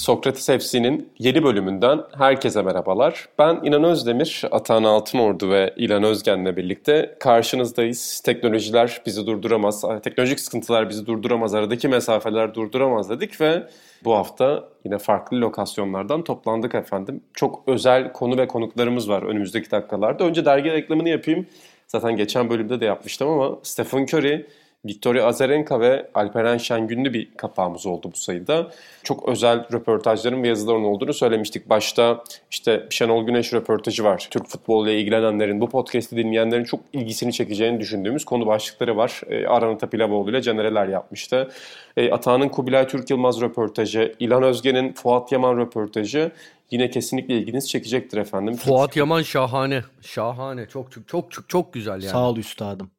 Sokrates FC'nin yeni bölümünden herkese merhabalar. Ben İnan Özdemir, Atahan Altınordu ve İlan Özgen'le birlikte karşınızdayız. Teknolojiler bizi durduramaz, teknolojik sıkıntılar bizi durduramaz, aradaki mesafeler durduramaz dedik ve bu hafta yine farklı lokasyonlardan toplandık efendim. Çok özel konu ve konuklarımız var önümüzdeki dakikalarda. Önce dergi reklamını yapayım. Zaten geçen bölümde de yapmıştım ama Stephen Curry Victoria Azarenka ve Alperen Şengünlü bir kapağımız oldu bu sayıda. Çok özel röportajların ve yazıların olduğunu söylemiştik. Başta işte Şenol Güneş röportajı var. Türk futboluyla ilgilenenlerin, bu podcast'i dinleyenlerin çok ilgisini çekeceğini düşündüğümüz konu başlıkları var. E, Aran Tapilavoğlu ile Canereler yapmıştı. E, Atağan'ın Kubilay Türk Yılmaz röportajı, İlan Özge'nin Fuat Yaman röportajı yine kesinlikle ilginizi çekecektir efendim. Fuat Yaman şahane. Şahane. Çok çok çok çok, çok güzel yani. Sağ ol üstadım.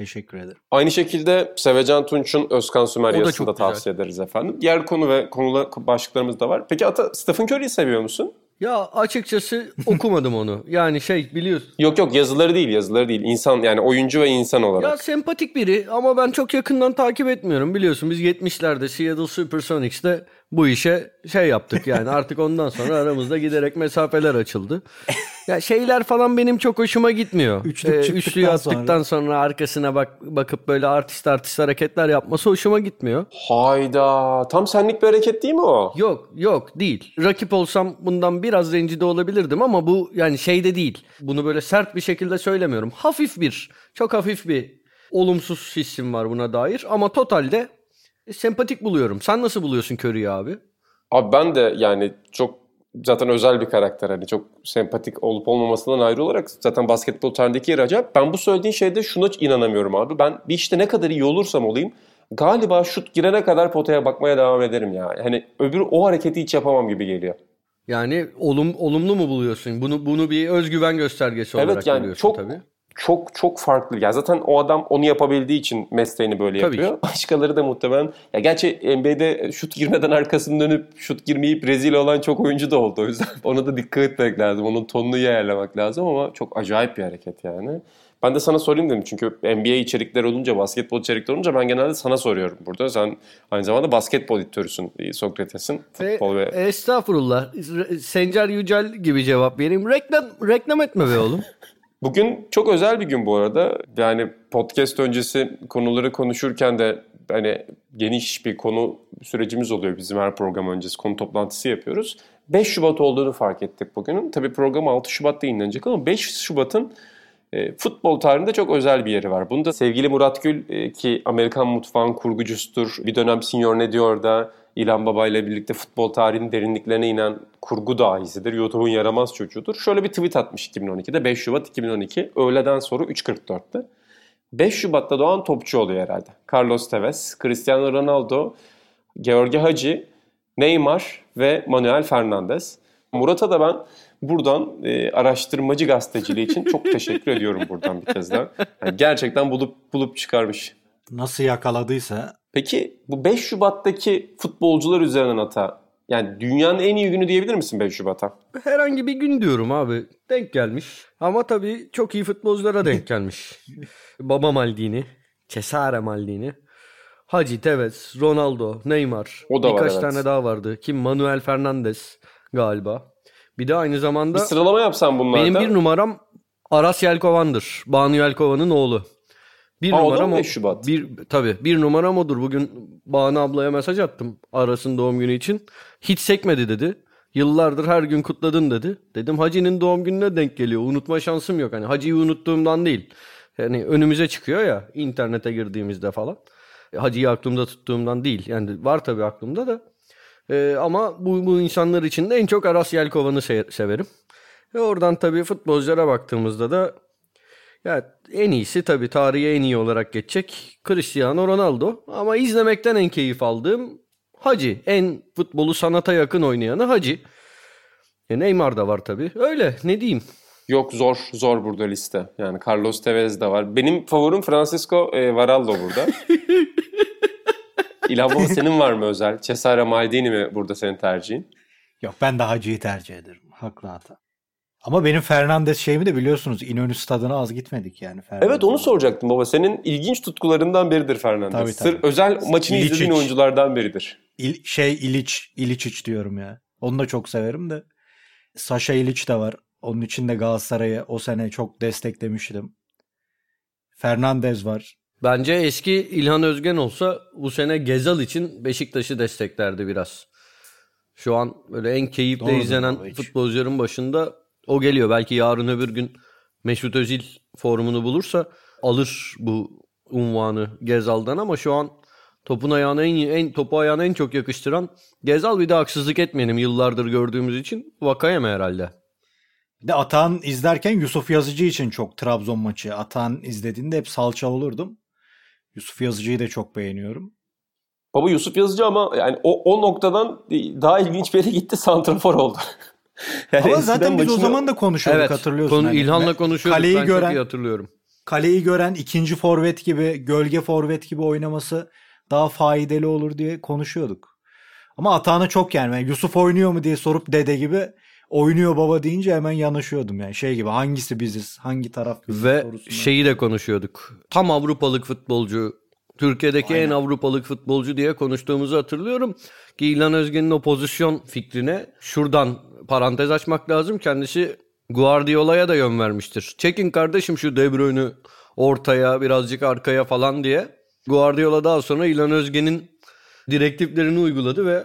Teşekkür ederim. Aynı şekilde Sevecan Tunç'un Özkan Sümer yazısını da tavsiye ederiz efendim. Diğer konu ve konular başlıklarımız da var. Peki Ata, Stephen Curry'i seviyor musun? Ya açıkçası okumadım onu. Yani şey biliyorsun. Yok yok yazıları değil yazıları değil. İnsan yani oyuncu ve insan olarak. Ya sempatik biri ama ben çok yakından takip etmiyorum biliyorsun. Biz 70'lerde Seattle Supersonics'te bu işe şey yaptık yani artık ondan sonra aramızda giderek mesafeler açıldı. Ya şeyler falan benim çok hoşuma gitmiyor. Üçlük ee, üçlüyü attıktan sonra. sonra arkasına bak bakıp böyle artist artist hareketler yapması hoşuma gitmiyor. Hayda. Tam senlik bir hareket değil mi o? Yok yok değil. Rakip olsam bundan biraz rencide olabilirdim ama bu yani şeyde değil. Bunu böyle sert bir şekilde söylemiyorum. Hafif bir, çok hafif bir olumsuz hissim var buna dair ama totalde sempatik buluyorum. Sen nasıl buluyorsun Curry'i abi? Abi ben de yani çok zaten özel bir karakter hani çok sempatik olup olmamasından ayrı olarak zaten basketbol tarihindeki yeri acayip. Ben bu söylediğin şeyde şuna inanamıyorum abi. Ben bir işte ne kadar iyi olursam olayım galiba şut girene kadar potaya bakmaya devam ederim ya. Hani öbür o hareketi hiç yapamam gibi geliyor. Yani olum olumlu mu buluyorsun? Bunu bunu bir özgüven göstergesi olarak evet, yani görüyorsun çok, tabii çok çok farklı. Ya zaten o adam onu yapabildiği için mesleğini böyle Tabii yapıyor. Ki. Başkaları da muhtemelen ya gerçi NBA'de şut girmeden arkasını dönüp şut girmeyip rezil olan çok oyuncu da oldu. O yüzden ona da dikkat etmek lazım. Onun tonunu ayarlamak lazım ama çok acayip bir hareket yani. Ben de sana sorayım dedim çünkü NBA içerikler olunca, basketbol içerikler olunca ben genelde sana soruyorum burada. Sen aynı zamanda basketbol editörüsün Sokrates'in. Futbol ve... Estağfurullah. Sencer Yücel gibi cevap vereyim. Reklam, reklam etme be oğlum. Bugün çok özel bir gün bu arada. Yani podcast öncesi konuları konuşurken de hani geniş bir konu sürecimiz oluyor bizim her program öncesi konu toplantısı yapıyoruz. 5 Şubat olduğunu fark ettik bugünün. Tabii program 6 Şubat'ta yayınlanacak ama 5 Şubat'ın e, futbol tarihinde çok özel bir yeri var. Bunu da sevgili Murat Gül e, ki Amerikan mutfağın kurgucusudur. Bir dönem Senior Ne Diyor da İlhan Baba ile birlikte futbol tarihinin derinliklerine inen kurgu dahisidir. YouTube'un yaramaz çocuğudur. Şöyle bir tweet atmış 2012'de 5 Şubat 2012 öğleden sonra 3.44'te. 5 Şubat'ta doğan topçu oluyor herhalde. Carlos Tevez, Cristiano Ronaldo, George Hagi, Neymar ve Manuel Fernandez. Murat'a da ben buradan e, araştırmacı gazeteciliği için çok teşekkür ediyorum buradan bir kez daha. Yani gerçekten bulup bulup çıkarmış. Nasıl yakaladıysa Peki bu 5 Şubat'taki futbolcular üzerinden hata yani dünyanın en iyi günü diyebilir misin 5 Şubat'a? Herhangi bir gün diyorum abi. Denk gelmiş. Ama tabii çok iyi futbolculara denk gelmiş. Baba Maldini, Cesare Maldini, Hacı Tevez, Ronaldo, Neymar. O da Birkaç var, evet. tane daha vardı. Kim? Manuel Fernandez galiba. Bir de aynı zamanda... Bir sıralama yapsam bunlarda. Benim bir numaram Aras Yelkovan'dır. Banu Yelkovan'ın oğlu. Bir Aa, numaram o. Şubat. Bir, tabii bir numaram odur. Bugün Banu ablaya mesaj attım Aras'ın doğum günü için. Hiç sekmedi dedi. Yıllardır her gün kutladın dedi. Dedim Hacı'nın doğum gününe denk geliyor. Unutma şansım yok. Hani Hacı'yı unuttuğumdan değil. Yani önümüze çıkıyor ya internete girdiğimizde falan. E, Hacı'yı aklımda tuttuğumdan değil. Yani var tabii aklımda da. Ee, ama bu, bu insanlar için de en çok Aras Yelkovan'ı se- severim. Ve oradan tabii futbolculara baktığımızda da ya en iyisi tabii tarihe en iyi olarak geçecek Cristiano Ronaldo. Ama izlemekten en keyif aldığım Hacı. En futbolu sanata yakın oynayanı Hacı. E Neymar da var tabii. Öyle ne diyeyim. Yok zor zor burada liste. Yani Carlos Tevez de var. Benim favorim Francisco e, Varallo burada. İlhan Baba senin var mı özel? Cesare Maldini mi burada senin tercihin? Yok ben de Hacı'yı tercih ederim. Haklı hata. Ama benim Fernandes şeyimi de biliyorsunuz İnönü stadına az gitmedik yani. Fernandes. Evet onu soracaktım baba. Senin ilginç tutkularından biridir Fernandes. Tabii, tabii. Sırf özel maçını İliçic. izlediğin oyunculardan biridir. İl- şey İliç, İliçiç diyorum ya. Onu da çok severim de. Sasha İliç de var. Onun için de Galatasaray'ı o sene çok desteklemiştim. Fernandez var. Bence eski İlhan Özgen olsa bu sene Gezal için Beşiktaş'ı desteklerdi biraz. Şu an böyle en keyifle Doğrudur izlenen futbolcuların başında o geliyor. Belki yarın öbür gün Mesut Özil formunu bulursa alır bu unvanı Gezal'dan ama şu an topun ayağına en, en topu ayağına en çok yakıştıran Gezal bir de haksızlık etmeyelim yıllardır gördüğümüz için Vakayeme herhalde. Bir de Atan izlerken Yusuf Yazıcı için çok Trabzon maçı. Atan izlediğinde hep salça olurdum. Yusuf Yazıcı'yı da çok beğeniyorum. Baba Yusuf Yazıcı ama yani o, o noktadan daha ilginç bir yere gitti santrafor oldu. Yani Ama zaten biz o zaman da konuşuyorduk Evet. hatırlıyorsun. Konu, hani. İlhan'la konuşuyorduk. Kaleyi ben çok gören, iyi hatırlıyorum. kaleyi gören ikinci forvet gibi, gölge forvet gibi oynaması daha faydalı olur diye konuşuyorduk. Ama Atan'ı çok yani. Yusuf oynuyor mu diye sorup dede gibi oynuyor baba deyince hemen yanaşıyordum yani. Şey gibi hangisi biziz, hangi taraf biziz Ve sorusuna. şeyi de konuşuyorduk. Tam Avrupalık futbolcu, Türkiye'deki en Avrupalık futbolcu diye konuştuğumuzu hatırlıyorum. Ki İlhan Özgen'in o pozisyon fikrine şuradan parantez açmak lazım. Kendisi Guardiola'ya da yön vermiştir. Çekin kardeşim şu De Bruyne'ü ortaya birazcık arkaya falan diye. Guardiola daha sonra İlhan Özgen'in direktiflerini uyguladı ve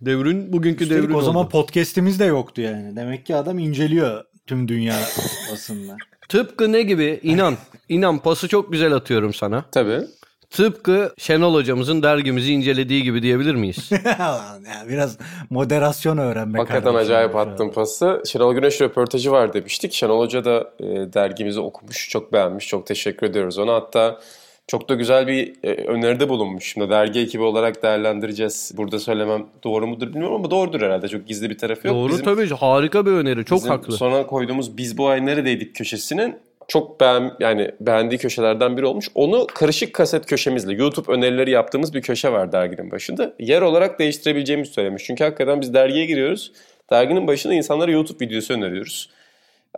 De Bruyne bugünkü De Üstelik Bruyne o zaman oldu. podcast'imiz de yoktu yani. Demek ki adam inceliyor tüm dünya basınına. Tıpkı ne gibi? İnan. İnan pası çok güzel atıyorum sana. Tabii. Tıpkı Şenol hocamızın dergimizi incelediği gibi diyebilir miyiz? biraz moderasyon öğrenmek Hakikaten acayip attın pası. Şenol Güneş röportajı var demiştik. Şenol Hoca da e, dergimizi okumuş, çok beğenmiş. Çok teşekkür ediyoruz ona. Hatta çok da güzel bir e, öneride bulunmuş. Şimdi dergi ekibi olarak değerlendireceğiz. Burada söylemem doğru mudur bilmiyorum ama doğrudur herhalde. Çok gizli bir tarafı yok. Doğru Bizim- tabii harika bir öneri çok Bizim haklı. Sonra koyduğumuz Biz Bu Ay Neredeydik köşesinin çok beğen, yani beğendiği köşelerden biri olmuş. Onu karışık kaset köşemizle YouTube önerileri yaptığımız bir köşe var derginin başında. Yer olarak değiştirebileceğimizi söylemiş. Çünkü hakikaten biz dergiye giriyoruz. Derginin başında insanlara YouTube videosu öneriyoruz.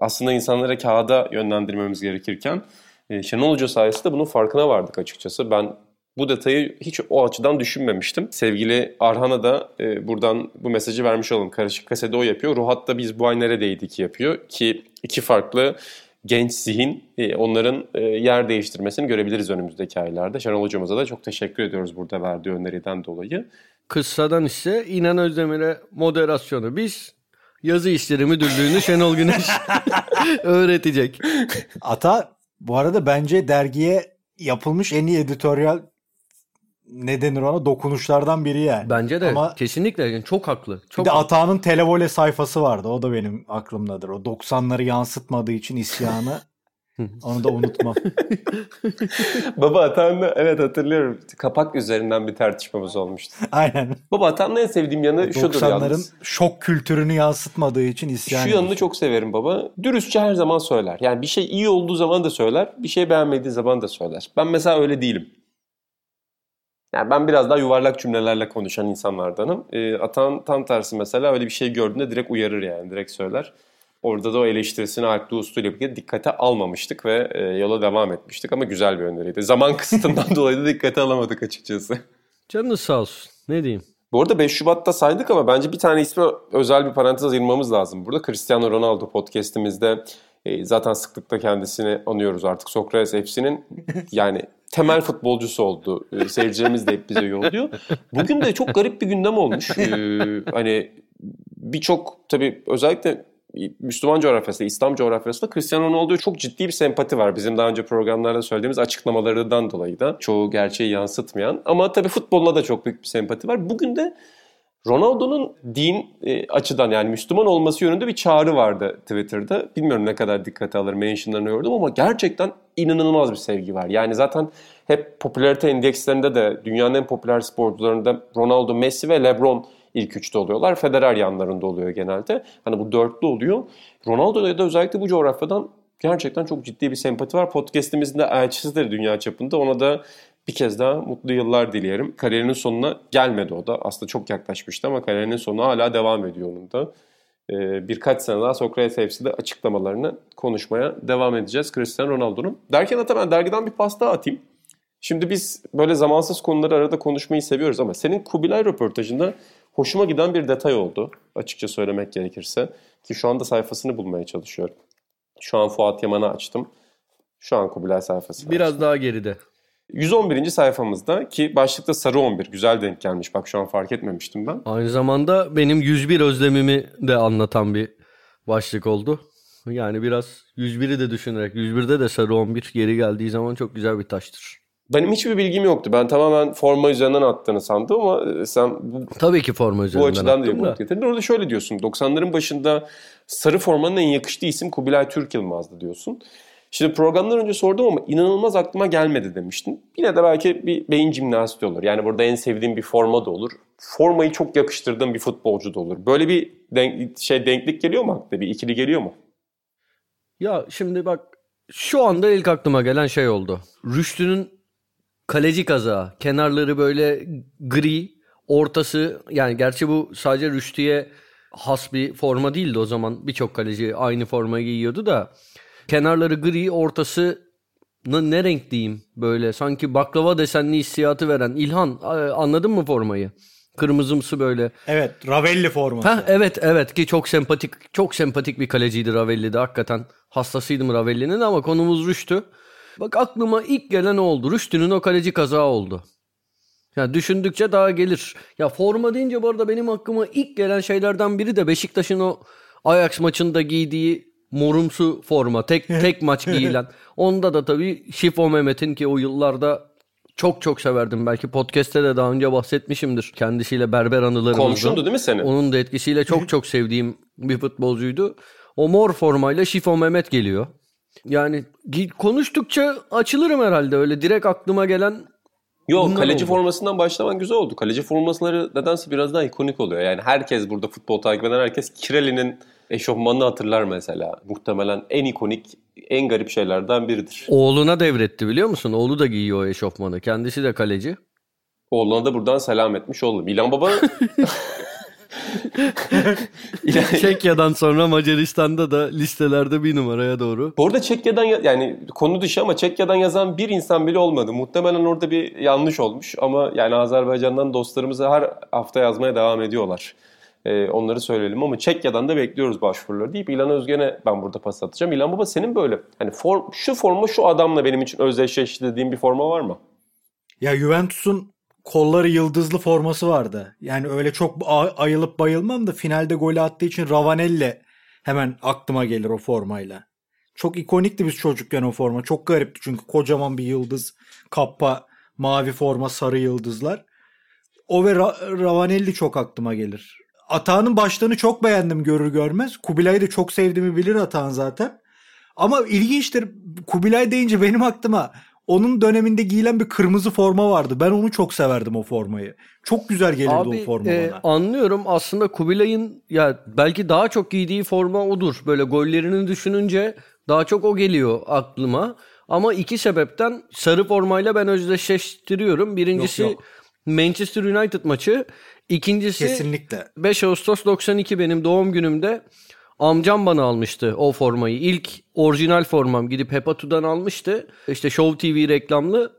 Aslında insanlara kağıda yönlendirmemiz gerekirken e, Şenol Hoca sayesinde bunun farkına vardık açıkçası. Ben bu detayı hiç o açıdan düşünmemiştim. Sevgili Arhan'a da e, buradan bu mesajı vermiş olalım. Karışık kasede o yapıyor. Ruhat da biz bu ay neredeydik yapıyor. Ki iki farklı genç zihin e, onların e, yer değiştirmesini görebiliriz önümüzdeki aylarda. Şenol Hocamıza da çok teşekkür ediyoruz burada verdiği öneriden dolayı. Kıssadan ise İnan Özdemir'e moderasyonu biz yazı işleri müdürlüğünü Şenol Güneş öğretecek. Ata bu arada bence dergiye yapılmış en iyi editoryal ne denir ona dokunuşlardan biri yani. Bence de Ama kesinlikle yani çok haklı. bir Çok de Ata'nın televole sayfası vardı. O da benim aklımdadır. O 90'ları yansıtmadığı için isyanı. Onu da unutmam. Baba Atan'la evet hatırlıyorum. Kapak üzerinden bir tartışmamız olmuştu. Aynen. Baba Atan'la en sevdiğim yanı şudur 90'ların yalnız. şok kültürünü yansıtmadığı için isyan. Şu yanını çok severim baba. Dürüstçe her zaman söyler. Yani bir şey iyi olduğu zaman da söyler. Bir şey beğenmediği zaman da söyler. Ben mesela öyle değilim. Yani ben biraz daha yuvarlak cümlelerle konuşan insanlardanım. Ee, Atan tam tersi mesela öyle bir şey gördüğünde direkt uyarır yani. Direkt söyler. Orada da o eleştirisini Alpli Uslu ile birlikte dikkate almamıştık ve e, yola devam etmiştik. Ama güzel bir öneriydi. Zaman kısıtından dolayı da dikkate alamadık açıkçası. canınız sağ olsun. Ne diyeyim? Bu arada 5 Şubat'ta saydık ama bence bir tane ismi özel bir parantez ayırmamız lazım. Burada Cristiano Ronaldo podcast'imizde e, zaten sıklıkla kendisini anıyoruz artık. Sokrates FC'nin yani temel futbolcusu oldu. E, seyircilerimiz de hep bize yolluyor. Bugün de çok garip bir gündem olmuş. E, hani birçok tabii özellikle Müslüman coğrafyasında, İslam coğrafyasında Cristiano Ronaldo'ya çok ciddi bir sempati var. Bizim daha önce programlarda söylediğimiz açıklamalarından dolayı da çoğu gerçeği yansıtmayan. Ama tabii futboluna da çok büyük bir sempati var. Bugün de Ronaldo'nun din e, açıdan yani Müslüman olması yönünde bir çağrı vardı Twitter'da. Bilmiyorum ne kadar dikkate alır mentionlarını gördüm ama gerçekten inanılmaz bir sevgi var. Yani zaten hep popülarite endekslerinde de dünyanın en popüler sporcularında Ronaldo, Messi ve LeBron ilk üçte oluyorlar. Federer yanlarında oluyor genelde. Hani bu dörtlü oluyor. Ronaldo'ya da özellikle bu coğrafyadan gerçekten çok ciddi bir sempati var. Podcast'imizin de elçisidir dünya çapında. Ona da bir kez daha mutlu yıllar dileyelim. Kariyerinin sonuna gelmedi o da. Aslında çok yaklaşmıştı ama kariyerinin sonu hala devam ediyor onun da. Ee, birkaç sene daha Sokrates FC'de açıklamalarını konuşmaya devam edeceğiz Cristiano Ronaldo'nun. Derken hatta ben dergiden bir pasta atayım. Şimdi biz böyle zamansız konuları arada konuşmayı seviyoruz ama senin Kubilay röportajında hoşuma giden bir detay oldu. Açıkça söylemek gerekirse. Ki şu anda sayfasını bulmaya çalışıyorum. Şu an Fuat Yaman'ı açtım. Şu an Kubilay sayfası. Biraz daha geride. 111. sayfamızda ki başlıkta sarı 11 güzel denk gelmiş. Bak şu an fark etmemiştim ben. Aynı zamanda benim 101 özlemimi de anlatan bir başlık oldu. Yani biraz 101'i de düşünerek 101'de de sarı 11 geri geldiği zaman çok güzel bir taştır. Benim hiçbir bilgim yoktu. Ben tamamen forma üzerinden attığını sandım ama e, sen bu, Tabii ki forma üzerinden bu açıdan da attım yapıp getirdin. Orada şöyle diyorsun. 90'ların başında sarı formanın en yakıştığı isim Kubilay Türk Yılmaz'dı diyorsun. Şimdi programdan önce sordum ama inanılmaz aklıma gelmedi demiştin. Yine de belki bir beyin jimnastiği olur. Yani burada en sevdiğim bir forma da olur. Formayı çok yakıştırdığım bir futbolcu da olur. Böyle bir denk, şey denklik geliyor mu aklına? Bir ikili geliyor mu? Ya şimdi bak şu anda ilk aklıma gelen şey oldu. Rüştü'nün kaleci kazağı. Kenarları böyle gri. Ortası yani gerçi bu sadece Rüştü'ye has bir forma değildi o zaman. Birçok kaleci aynı formayı giyiyordu da. Kenarları gri, ortası ne renk diyeyim böyle sanki baklava desenli hissiyatı veren İlhan anladın mı formayı? Kırmızımsı böyle. Evet Ravelli forması. Heh, evet evet ki çok sempatik çok sempatik bir kaleciydi Ravelli de hakikaten hastasıydım Ravelli'nin ama konumuz Rüştü. Bak aklıma ilk gelen oldu. Rüştü'nün o kaleci kazağı oldu. Yani düşündükçe daha gelir. Ya forma deyince bu arada benim aklıma ilk gelen şeylerden biri de Beşiktaş'ın o Ajax maçında giydiği morumsu forma. Tek tek maç giyilen. Onda da tabii Şifo Mehmet'in ki o yıllarda çok çok severdim. Belki podcast'te de daha önce bahsetmişimdir. Kendisiyle berber anılarımızda. Komşundu değil mi senin? Onun da etkisiyle çok çok sevdiğim bir futbolcuydu. O mor formayla Şifo Mehmet geliyor. Yani konuştukça açılırım herhalde. Öyle direkt aklıma gelen Yok kaleci oldu. formasından başlaman güzel oldu. Kaleci formasları nedense biraz daha ikonik oluyor. Yani herkes burada futbol takip eden herkes Kireli'nin eşofmanını hatırlar mesela. Muhtemelen en ikonik, en garip şeylerden biridir. Oğluna devretti biliyor musun? Oğlu da giyiyor o eşofmanı. Kendisi de kaleci. Oğluna da buradan selam etmiş oldum. İlhan Baba Çekya'dan sonra Macaristan'da da listelerde bir numaraya doğru. Bu arada Çekya'dan yani konu dışı ama Çekya'dan yazan bir insan bile olmadı. Muhtemelen orada bir yanlış olmuş ama yani Azerbaycan'dan dostlarımıza her hafta yazmaya devam ediyorlar. Ee, onları söyleyelim ama Çekya'dan da bekliyoruz başvuruları deyip İlhan Özgen'e ben burada pas atacağım. İlhan Baba senin böyle hani form, şu forma şu adamla benim için özdeşleşti dediğin bir forma var mı? Ya Juventus'un kolları yıldızlı forması vardı. Yani öyle çok ayılıp bayılmam da finalde golü attığı için Ravanelli hemen aklıma gelir o formayla. Çok ikonikti biz çocukken o forma. Çok garipti çünkü kocaman bir yıldız, kappa, mavi forma, sarı yıldızlar. O ve Ra- Ravanelli çok aklıma gelir. Atağının başlığını çok beğendim görür görmez. Kubilay'ı da çok sevdiğimi bilir Atağın zaten. Ama ilginçtir Kubilay deyince benim aklıma onun döneminde giyilen bir kırmızı forma vardı. Ben onu çok severdim o formayı. Çok güzel gelirdi Abi, o forma e, bana. Anlıyorum. Aslında Kubilay'ın ya belki daha çok giydiği forma odur. Böyle gollerini düşününce daha çok o geliyor aklıma. Ama iki sebepten sarı formayla ben özdeşleştiriyorum. Birincisi yok, yok. Manchester United maçı. İkincisi Kesinlikle. 5 Ağustos 92 benim doğum günümde amcam bana almıştı o formayı. İlk orijinal formam gidip Hepatu'dan almıştı. İşte Show TV reklamlı.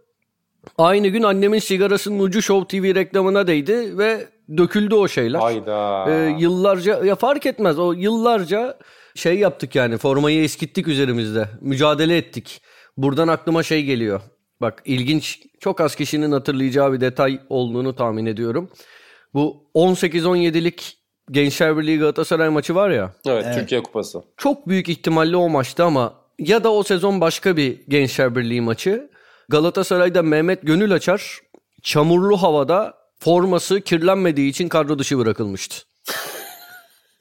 Aynı gün annemin sigarasının ucu Show TV reklamına değdi ve döküldü o şeyler. Hayda. Ee, yıllarca ya fark etmez o yıllarca şey yaptık yani formayı eskittik üzerimizde. Mücadele ettik. Buradan aklıma şey geliyor. Bak ilginç çok az kişinin hatırlayacağı bir detay olduğunu tahmin ediyorum. Bu 18-17'lik Gençler Birliği Galatasaray maçı var ya. Evet, evet Türkiye Kupası. Çok büyük ihtimalle o maçtı ama ya da o sezon başka bir Gençler Birliği maçı. Galatasaray'da Mehmet Gönül açar çamurlu havada forması kirlenmediği için kadro dışı bırakılmıştı.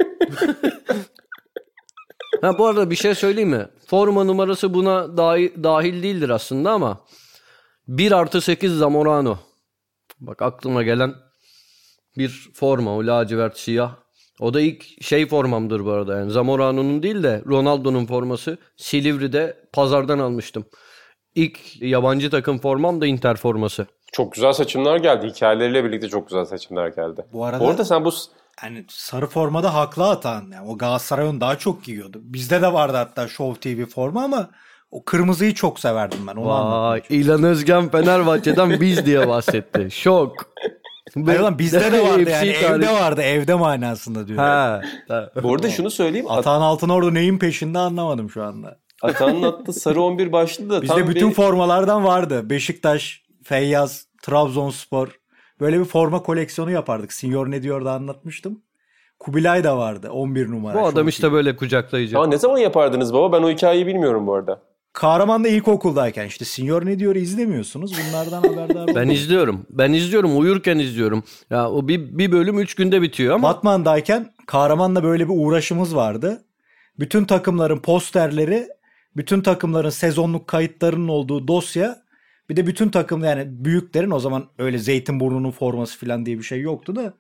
ha, bu arada bir şey söyleyeyim mi? Forma numarası buna dahil, dahil değildir aslında ama 1 artı 8 Zamorano. Bak aklıma gelen bir forma o lacivert siyah. O da ilk şey formamdır bu arada yani Zamorano'nun değil de Ronaldo'nun forması Silivri'de pazardan almıştım. ilk yabancı takım formam da Inter forması. Çok güzel seçimler geldi. Hikayeleriyle birlikte çok güzel seçimler geldi. Bu arada- Orada sen bu Yani sarı formada haklı atan. Yani o Galatasaray'ın daha çok giyiyordu. Bizde de vardı hatta Show TV forma ama o kırmızıyı çok severdim ben. Onu Vay İlhan Özgen Fenerbahçe'den biz diye bahsetti. Şok. Hayır lan bizde de vardı yani evde vardı evde manasında diyor. Ha. ha. bu arada şunu söyleyeyim. At- Atan Altınordu neyin peşinde anlamadım şu anda. Atan'ın attığı sarı 11 başlığı da Bizde bütün bir... formalardan vardı. Beşiktaş, Feyyaz, Trabzonspor. Böyle bir forma koleksiyonu yapardık. Senior ne diyor da anlatmıştım. Kubilay da vardı 11 numara. Bu adam işte böyle kucaklayıcı. Aa, ne zaman yapardınız baba? Ben o hikayeyi bilmiyorum bu arada. Kahraman'da ilkokuldayken işte Senior ne diyor izlemiyorsunuz. Bunlardan haberdar Ben izliyorum. Ben izliyorum. Uyurken izliyorum. Ya o bir, bir bölüm 3 günde bitiyor ama Batman'dayken Kahraman'la böyle bir uğraşımız vardı. Bütün takımların posterleri, bütün takımların sezonluk kayıtlarının olduğu dosya, bir de bütün takım yani büyüklerin o zaman öyle Zeytinburnu'nun forması falan diye bir şey yoktu da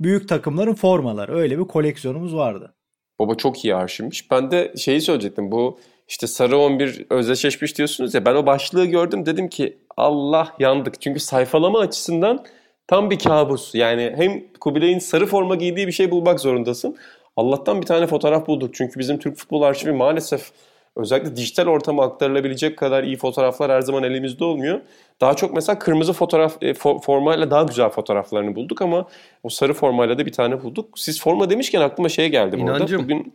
büyük takımların formaları öyle bir koleksiyonumuz vardı. Baba çok iyi arşivmiş. Ben de şeyi söyleyecektim. Bu işte sarı 11 özdeşleşmiş diyorsunuz ya. Ben o başlığı gördüm dedim ki Allah yandık. Çünkü sayfalama açısından tam bir kabus. Yani hem Kubilay'ın sarı forma giydiği bir şey bulmak zorundasın. Allah'tan bir tane fotoğraf bulduk. Çünkü bizim Türk Futbol Arşivi maalesef özellikle dijital ortama aktarılabilecek kadar iyi fotoğraflar her zaman elimizde olmuyor. Daha çok mesela kırmızı fotoğraf e, fo- formayla daha güzel fotoğraflarını bulduk ama o sarı formayla da bir tane bulduk. Siz forma demişken aklıma şey geldi. İnancım. Bugün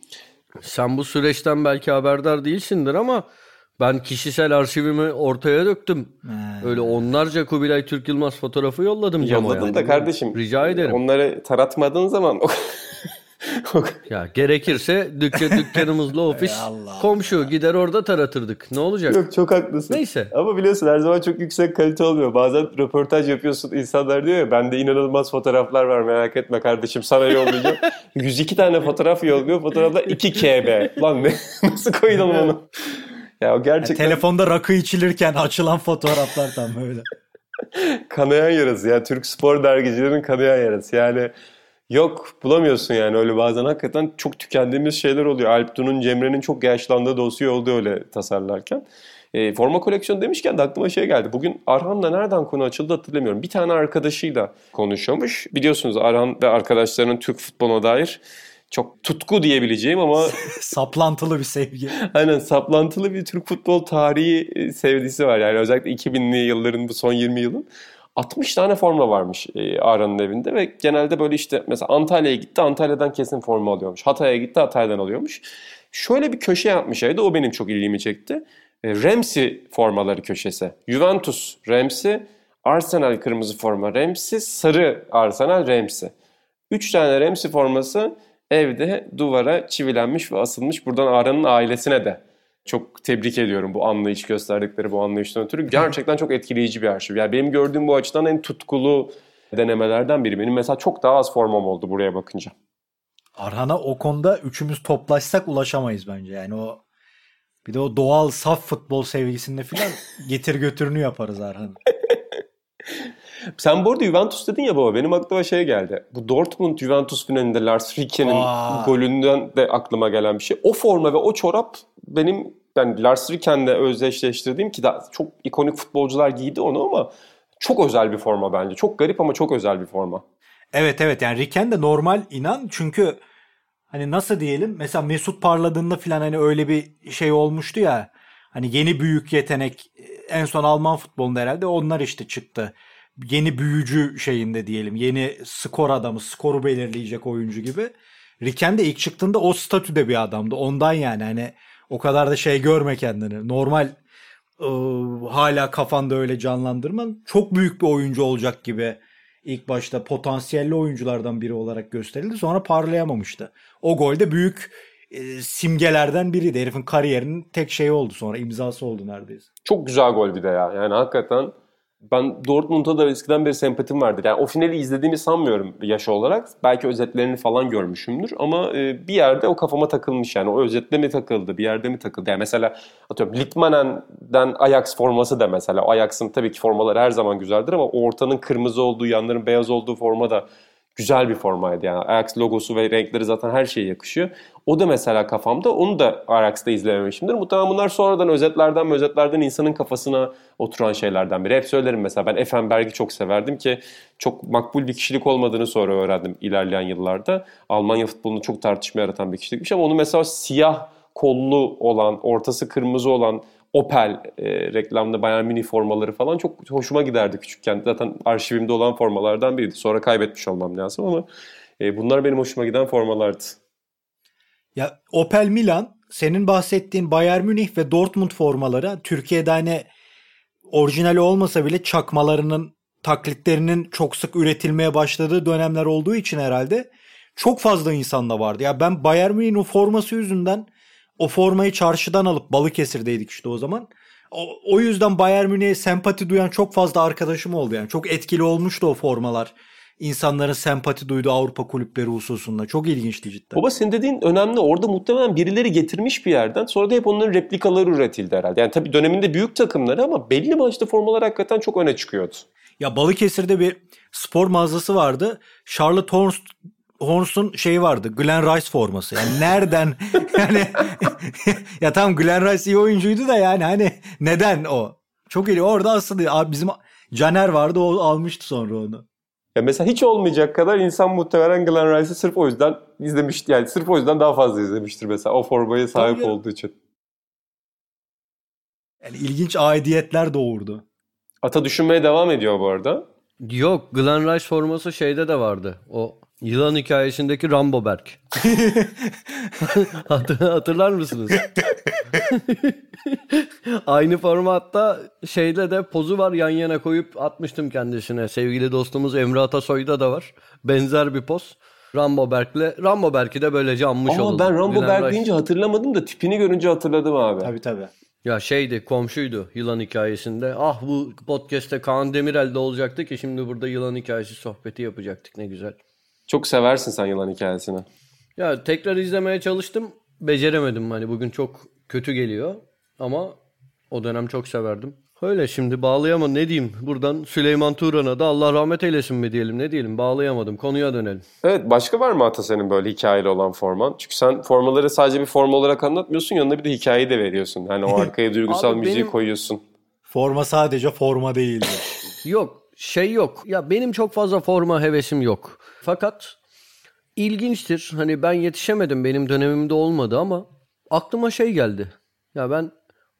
sen bu süreçten belki haberdar değilsindir ama ben kişisel arşivimi ortaya döktüm. Öyle onlarca Kubilay Türk Yılmaz fotoğrafı yolladım Yolladın yani. da kardeşim. Rica ederim. Onları taratmadığın zaman Ya gerekirse dükkan dükkanımızla ofis Allah komşu gider orada taratırdık. Ne olacak? Yok çok haklısın. Neyse. Ama biliyorsun her zaman çok yüksek kalite olmuyor. Bazen röportaj yapıyorsun insanlar diyor ya bende inanılmaz fotoğraflar var merak etme kardeşim sana yollayacağım. 102 tane fotoğraf yolluyor. Fotoğraflar 2 KB. Lan ne? Nasıl koydum onu? Ya o Yani gerçekten telefonda rakı içilirken açılan fotoğraflar tam böyle. kanayan yarası. Ya Türk spor dergicilerin kanayan yarası. Yani yok bulamıyorsun yani öyle bazen hakikaten çok tükendiğimiz şeyler oluyor. Alptun'un, Cemre'nin çok yaşlandığı dosya oldu öyle tasarlarken. E, forma koleksiyonu demişken de aklıma şey geldi. Bugün Arhan'la nereden konu açıldı hatırlamıyorum. Bir tane arkadaşıyla konuşuyormuş. Biliyorsunuz Arhan ve arkadaşlarının Türk futboluna dair çok tutku diyebileceğim ama Saplantılı bir sevgi. Aynen saplantılı bir Türk futbol tarihi e, sevgisi var. Yani özellikle 2000'li yılların bu son 20 yılın. 60 tane forma varmış e, evinde ve genelde böyle işte mesela Antalya'ya gitti Antalya'dan kesin forma alıyormuş. Hatay'a gitti Hatay'dan alıyormuş. Şöyle bir köşe yapmış evde o benim çok ilgimi çekti. E, Ramsey formaları köşesi. Juventus Ramsey, Arsenal kırmızı forma Ramsey, sarı Arsenal Ramsey. 3 tane Ramsey forması evde duvara çivilenmiş ve asılmış. Buradan Ağrı'nın ailesine de çok tebrik ediyorum bu anlayış gösterdikleri bu anlayıştan ötürü. Gerçekten çok etkileyici bir arşiv. Yani benim gördüğüm bu açıdan en tutkulu denemelerden biri. Benim mesela çok daha az formam oldu buraya bakınca. Arhan'a o konuda üçümüz toplaşsak ulaşamayız bence. Yani o bir de o doğal saf futbol sevgisinde filan getir götürünü yaparız Arhan'ın. Sen bu arada Juventus dedin ya baba benim aklıma şey geldi. Bu Dortmund Juventus finalinde Lars Ricke'nin Aa. golünden de aklıma gelen bir şey. O forma ve o çorap benim ben Lars Ricken'le özdeşleştirdiğim ki daha çok ikonik futbolcular giydi onu ama çok özel bir forma bence. Çok garip ama çok özel bir forma. Evet evet yani Riken de normal inan çünkü hani nasıl diyelim mesela Mesut parladığında filan hani öyle bir şey olmuştu ya hani yeni büyük yetenek en son Alman futbolunda herhalde onlar işte çıktı. Yeni büyücü şeyinde diyelim yeni skor adamı skoru belirleyecek oyuncu gibi. Riken de ilk çıktığında o statüde bir adamdı ondan yani hani o kadar da şey görme kendini normal ıı, hala kafanda öyle canlandırma çok büyük bir oyuncu olacak gibi ilk başta potansiyelli oyunculardan biri olarak gösterildi. Sonra parlayamamıştı. O gol de büyük e, simgelerden biriydi. Herifin kariyerinin tek şeyi oldu sonra. imzası oldu neredeyse. Çok güzel gol bir de ya. Yani hakikaten ben Dortmund'a da eskiden beri sempatim vardır. Yani o finali izlediğimi sanmıyorum yaş olarak. Belki özetlerini falan görmüşümdür. Ama e, bir yerde o kafama takılmış yani. O özetle mi takıldı, bir yerde mi takıldı? Yani mesela atıyorum Litmanen'den Ajax forması da mesela. Ajax'ın tabii ki formaları her zaman güzeldir ama ortanın kırmızı olduğu, yanların beyaz olduğu forma da güzel bir formaydı yani. Ajax logosu ve renkleri zaten her şeye yakışıyor. O da mesela kafamda. Onu da Ajax'ta izlememişimdir. Muhtemelen bunlar sonradan özetlerden özetlerden insanın kafasına oturan şeylerden biri. Hep söylerim mesela ben Effenberg'i çok severdim ki çok makbul bir kişilik olmadığını sonra öğrendim ilerleyen yıllarda. Almanya futbolunu çok tartışma yaratan bir kişilikmiş ama onu mesela siyah kollu olan, ortası kırmızı olan Opel e, reklamda Bayern Mini formaları falan çok hoşuma giderdi küçükken. Zaten arşivimde olan formalardan biriydi. Sonra kaybetmiş olmam lazım ama e, bunlar benim hoşuma giden formalardı. Ya Opel Milan senin bahsettiğin Bayern Münih ve Dortmund formaları Türkiye'de hani orijinali olmasa bile çakmalarının taklitlerinin çok sık üretilmeye başladığı dönemler olduğu için herhalde çok fazla insanda vardı. Ya ben Bayern Münih'in forması yüzünden o formayı çarşıdan alıp Balıkesir'deydik işte o zaman. O, o yüzden Bayern Münih'e sempati duyan çok fazla arkadaşım oldu yani. Çok etkili olmuştu o formalar. İnsanların sempati duyduğu Avrupa kulüpleri hususunda. Çok ilginçti cidden. Baba senin dediğin önemli. Orada muhtemelen birileri getirmiş bir yerden. Sonra da hep onların replikaları üretildi herhalde. Yani tabii döneminde büyük takımları ama belli maçta formalar hakikaten çok öne çıkıyordu. Ya Balıkesir'de bir spor mağazası vardı. Charlotte Horns Horns'un şey vardı. Glenn Rice forması. Yani nereden yani ya tam Glenn Rice iyi oyuncuydu da yani hani neden o? Çok iyi. Orada aslında abi bizim Caner vardı o almıştı sonra onu. Ya mesela hiç olmayacak kadar insan muhtemelen Glenn Rice'i sırf o yüzden izlemişti. Yani sırf o yüzden daha fazla izlemiştir mesela o formaya sahip Tabii olduğu için. Yani ilginç aidiyetler doğurdu. Ata düşünmeye devam ediyor bu arada. Yok Glenn Rice forması şeyde de vardı. O yılan hikayesindeki Rambo Berk. Hatır- Hatırlar mısınız? Aynı formatta şeyde de pozu var yan yana koyup atmıştım kendisine. Sevgili dostumuz Emre Atasoy'da da var. Benzer bir poz. Rambo Berk'le. Rambo Berk'i de böylece anmış Ama oldum. ben Rambo Berg Rice- deyince hatırlamadım da tipini görünce hatırladım abi. Tabii tabii. Ya şeydi komşuydu yılan hikayesinde. Ah bu podcast'te Kaan Demirel de olacaktı ki şimdi burada yılan hikayesi sohbeti yapacaktık ne güzel. Çok seversin sen yılan hikayesini. Ya tekrar izlemeye çalıştım. Beceremedim hani bugün çok kötü geliyor. Ama o dönem çok severdim. Öyle şimdi bağlayamadım ne diyeyim. Buradan Süleyman Turan'a da Allah rahmet eylesin mi diyelim ne diyelim. Bağlayamadım konuya dönelim. Evet başka var mı Ata senin böyle hikayeli olan forman? Çünkü sen formaları sadece bir forma olarak anlatmıyorsun yanına bir de hikayeyi de veriyorsun. Hani o arkaya duygusal Abi müziği benim- koyuyorsun. Forma sadece forma değildi. Yok şey yok. Ya benim çok fazla forma hevesim yok. Fakat ilginçtir. Hani ben yetişemedim benim dönemimde olmadı ama aklıma şey geldi. Ya ben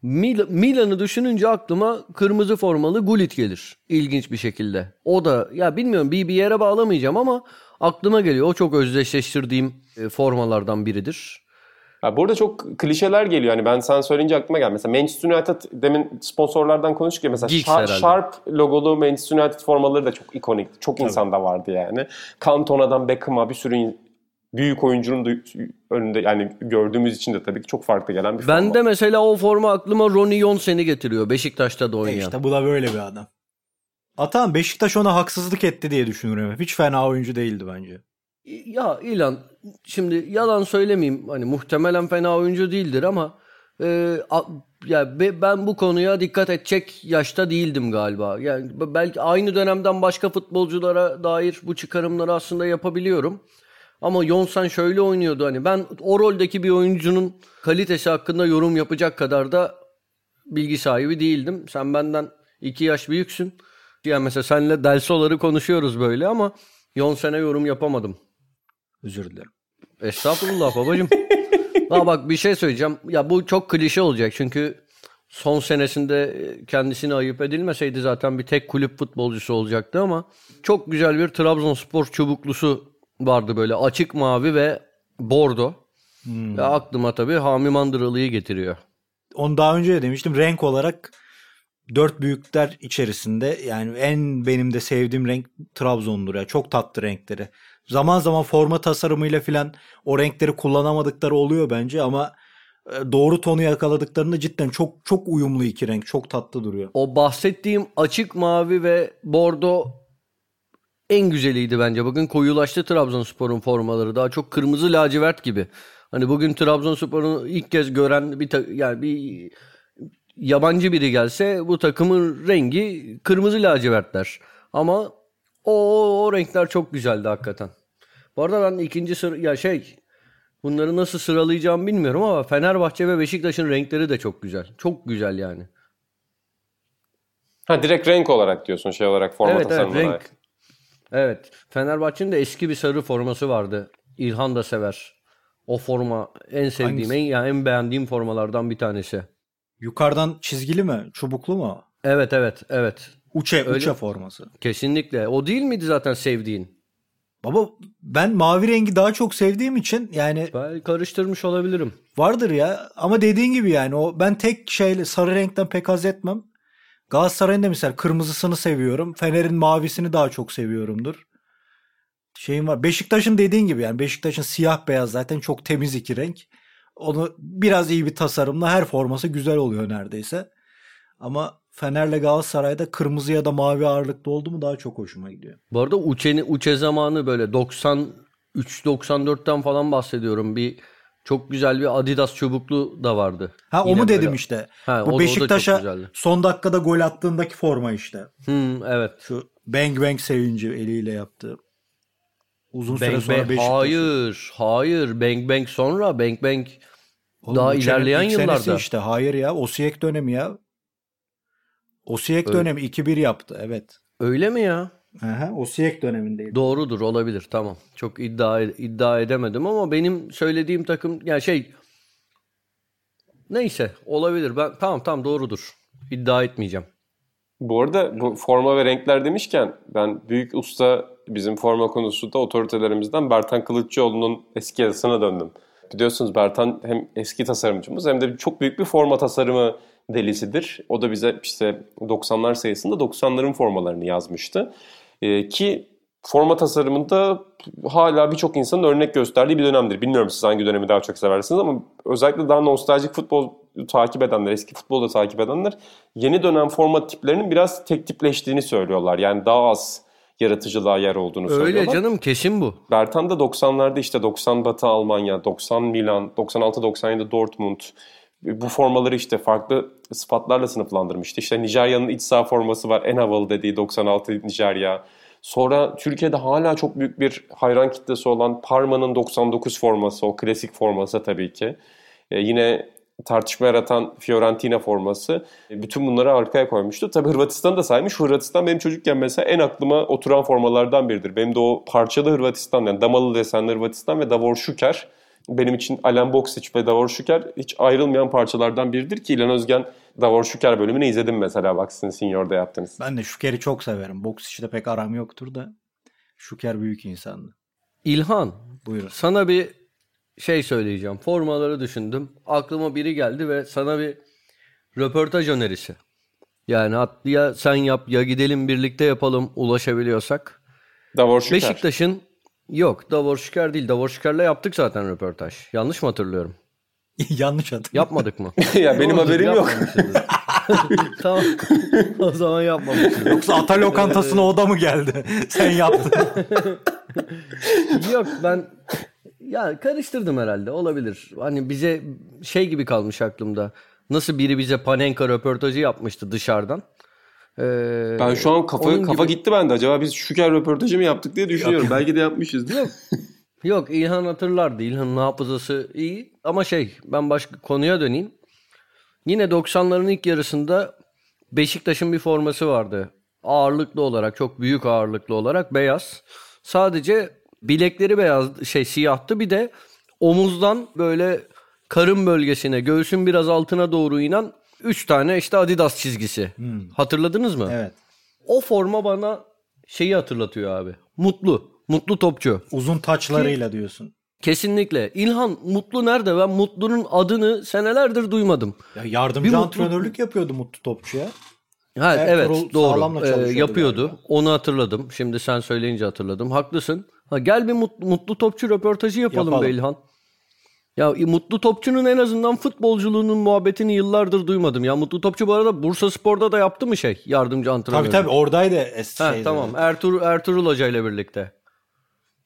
Mil- Milan'ı düşününce aklıma kırmızı formalı Gullit gelir. İlginç bir şekilde. O da ya bilmiyorum bir, bir yere bağlamayacağım ama aklıma geliyor. O çok özdeşleştirdiğim e, formalardan biridir. Ya burada çok klişeler geliyor. Hani ben sen söyleyince aklıma geldi. Mesela Manchester United demin sponsorlardan konuştuk ya. Mesela Geeks Sharp, herhalde. Sharp logolu Manchester United formaları da çok ikonik. Çok insanda vardı yani. Cantona'dan Beckham'a bir sürü büyük oyuncunun da önünde yani gördüğümüz için de tabii ki çok farklı gelen bir forma. Ben de mesela o forma aklıma Ronnie Jonsen'i getiriyor. Beşiktaş'ta da E oynayan. işte bu da böyle bir adam. Atan Beşiktaş ona haksızlık etti diye düşünüyorum. Hiç fena oyuncu değildi bence. Ya İlan şimdi yalan söylemeyeyim hani muhtemelen fena oyuncu değildir ama e, a- ya be- ben bu konuya dikkat edecek yaşta değildim galiba. Yani belki aynı dönemden başka futbolculara dair bu çıkarımları aslında yapabiliyorum. Ama Yonsan şöyle oynuyordu hani ben o roldeki bir oyuncunun kalitesi hakkında yorum yapacak kadar da bilgi sahibi değildim. Sen benden iki yaş büyüksün. Yani mesela senle Del Solar'ı konuşuyoruz böyle ama Yonsen'e yorum yapamadım. Özür dilerim. Estağfurullah babacığım. Aa bak bir şey söyleyeceğim. Ya bu çok klişe olacak çünkü son senesinde kendisini ayıp edilmeseydi zaten bir tek kulüp futbolcusu olacaktı ama çok güzel bir Trabzonspor çubuklusu vardı böyle açık mavi ve bordo. Ve aklıma tabii Hami Mandıralı'yı getiriyor. Onu daha önce de demiştim. Renk olarak dört büyükler içerisinde yani en benim de sevdiğim renk Trabzon'dur ya. Çok tatlı renkleri. Zaman zaman forma tasarımıyla filan o renkleri kullanamadıkları oluyor bence ama e, doğru tonu yakaladıklarında cidden çok çok uyumlu iki renk. Çok tatlı duruyor. O bahsettiğim açık mavi ve bordo en güzeliydi bence. Bugün koyulaştı Trabzonspor'un formaları. Daha çok kırmızı lacivert gibi. Hani bugün Trabzonspor'u ilk kez gören bir yani bir yabancı biri gelse bu takımın rengi kırmızı lacivertler. Ama O, o renkler çok güzeldi hakikaten. Bu arada ben ikinci sıra ya şey bunları nasıl sıralayacağımı bilmiyorum ama Fenerbahçe ve Beşiktaş'ın renkleri de çok güzel. Çok güzel yani. Ha direkt renk olarak diyorsun şey olarak forma evet evet renk. olarak. Evet. Fenerbahçe'nin de eski bir sarı forması vardı. İlhan da sever. O forma en sevdiğim, Hangisi? en, yani en beğendiğim formalardan bir tanesi. Yukarıdan çizgili mi? Çubuklu mu? Evet evet evet. Uçe, Öyle- uçe forması. Kesinlikle. O değil miydi zaten sevdiğin? Baba ben mavi rengi daha çok sevdiğim için yani Ben karıştırmış olabilirim. vardır ya ama dediğin gibi yani o ben tek şeyle sarı renkten pek haz etmem. Galatasaray'ın da mesela kırmızısını seviyorum. Fener'in mavisini daha çok seviyorumdur. Şeyim var. Beşiktaş'ın dediğin gibi yani Beşiktaş'ın siyah beyaz zaten çok temiz iki renk. Onu biraz iyi bir tasarımla her forması güzel oluyor neredeyse. Ama Fener'le Galatasaray'da kırmızı ya da mavi ağırlıklı oldu mu daha çok hoşuma gidiyor. Bu arada Uçe'ni, Uçe zamanı böyle 93-94'ten falan bahsediyorum. Bir çok güzel bir Adidas çubuklu da vardı. Ha o Yine mu dedim böyle- işte. Ha, o da- o Bu da Beşiktaş'a son dakikada gol attığındaki forma işte. Hmm, evet. Şu bang bang sevinci eliyle yaptı. Uzun süre Bang sonra Bang, Beşiktaş. hayır, hayır. Bang Bang sonra Bang Bang Oğlum, daha ilerleyen yıllarda. işte hayır ya Osijek dönemi ya. Osijek Öyle. dönemi 2-1 yaptı evet. Öyle mi ya? Aha, Osijek dönemindeydi. Doğrudur olabilir tamam. Çok iddia iddia edemedim ama benim söylediğim takım yani şey neyse olabilir. Ben tamam tamam doğrudur. İddia etmeyeceğim. Bu arada bu forma ve renkler demişken ben büyük usta bizim forma konusunda otoritelerimizden Bertan Kılıççıoğlu'nun eski yazısına döndüm. Biliyorsunuz Bertan hem eski tasarımcımız hem de çok büyük bir forma tasarımı delisidir. O da bize işte 90'lar sayısında 90'ların formalarını yazmıştı. Ee, ki forma tasarımında hala birçok insanın örnek gösterdiği bir dönemdir. Bilmiyorum siz hangi dönemi daha çok seversiniz ama özellikle daha nostaljik futbol takip edenler, eski futbolu da takip edenler yeni dönem forma tiplerinin biraz tek tipleştiğini söylüyorlar. Yani daha az yaratıcılığa yer olduğunu Öyle söylüyorlar. canım kesin bu. Bertan da 90'larda işte 90 Batı Almanya, 90 Milan, 96-97 Dortmund bu formaları işte farklı sıfatlarla sınıflandırmıştı. İşte Nijerya'nın iç saha forması var. En havalı dediği 96 Nijerya. Sonra Türkiye'de hala çok büyük bir hayran kitlesi olan Parma'nın 99 forması, o klasik forması tabii ki. Ee, yine tartışma yaratan Fiorentina forması. E, Bütün bunları arkaya koymuştu. Tabii Hırvatistan'ı da saymış. Hırvatistan benim çocukken mesela en aklıma oturan formalardan biridir. Benim de o parçalı Hırvatistan yani damalı desenli Hırvatistan ve Davor Şuker benim için Alen Boksic ve Davor Şuker hiç ayrılmayan parçalardan biridir ki İlhan Özgen Davor Şuker bölümünü izledim mesela bak sizin Senior'da yaptınız. Ben de Şuker'i çok severim. Boks işte pek aram yoktur da. Şuker büyük insandı. İlhan Buyurun. sana bir şey söyleyeceğim. Formaları düşündüm. Aklıma biri geldi ve sana bir röportaj önerisi. Yani at ya sen yap ya gidelim birlikte yapalım ulaşabiliyorsak. Davor Şuker. Beşiktaş'ın yok Davor Şüker değil. Davor Şüker'le yaptık zaten röportaj. Yanlış mı hatırlıyorum? Yanlış adım. Yapmadık mı? ya benim Doğrudur, haberim yok. tamam. o zaman yapmamışız. Yoksa ata lokantasına o da mı geldi? Sen yaptın. Yok ben ya karıştırdım herhalde olabilir. Hani bize şey gibi kalmış aklımda. Nasıl biri bize Panenka röportajı yapmıştı dışarıdan. Ee, Ben şu an kafa kafa gibi- gitti bende. Acaba biz Şuker röportajı mı yaptık diye düşünüyorum. Belki de yapmışız değil mi? Yok İlhan hatırlardı. İlhan'ın hafızası iyi. Ama şey ben başka konuya döneyim. Yine 90'ların ilk yarısında Beşiktaş'ın bir forması vardı. Ağırlıklı olarak çok büyük ağırlıklı olarak beyaz. Sadece bilekleri beyaz şey siyahtı. Bir de omuzdan böyle karın bölgesine göğsün biraz altına doğru inen 3 tane işte Adidas çizgisi. Hatırladınız mı? evet. O forma bana şeyi hatırlatıyor abi. Mutlu. Mutlu topçu. Uzun taçlarıyla diyorsun. Kesinlikle. İlhan Mutlu nerede? Ben Mutlu'nun adını senelerdir duymadım. Ya yardımcı Bir mutlu- antrenörlük yapıyordu Mutlu Topçu'ya. Ha Ertuğrul evet doğru. Ee, yapıyordu. galiba. Onu hatırladım. Şimdi sen söyleyince hatırladım. Haklısın. Ha, gel bir mutlu, mutlu topçu röportajı yapalım, Yapalım. be İlhan. Ya e, Mutlu Topçu'nun en azından futbolculuğunun muhabbetini yıllardır duymadım. Ya Mutlu Topçu bu arada Bursa Spor'da da yaptı mı şey? Yardımcı antrenör. Tabii tabii oradaydı. Es Ha, şeyde. tamam. Ertuğrul, Ertuğrul Hoca ile birlikte.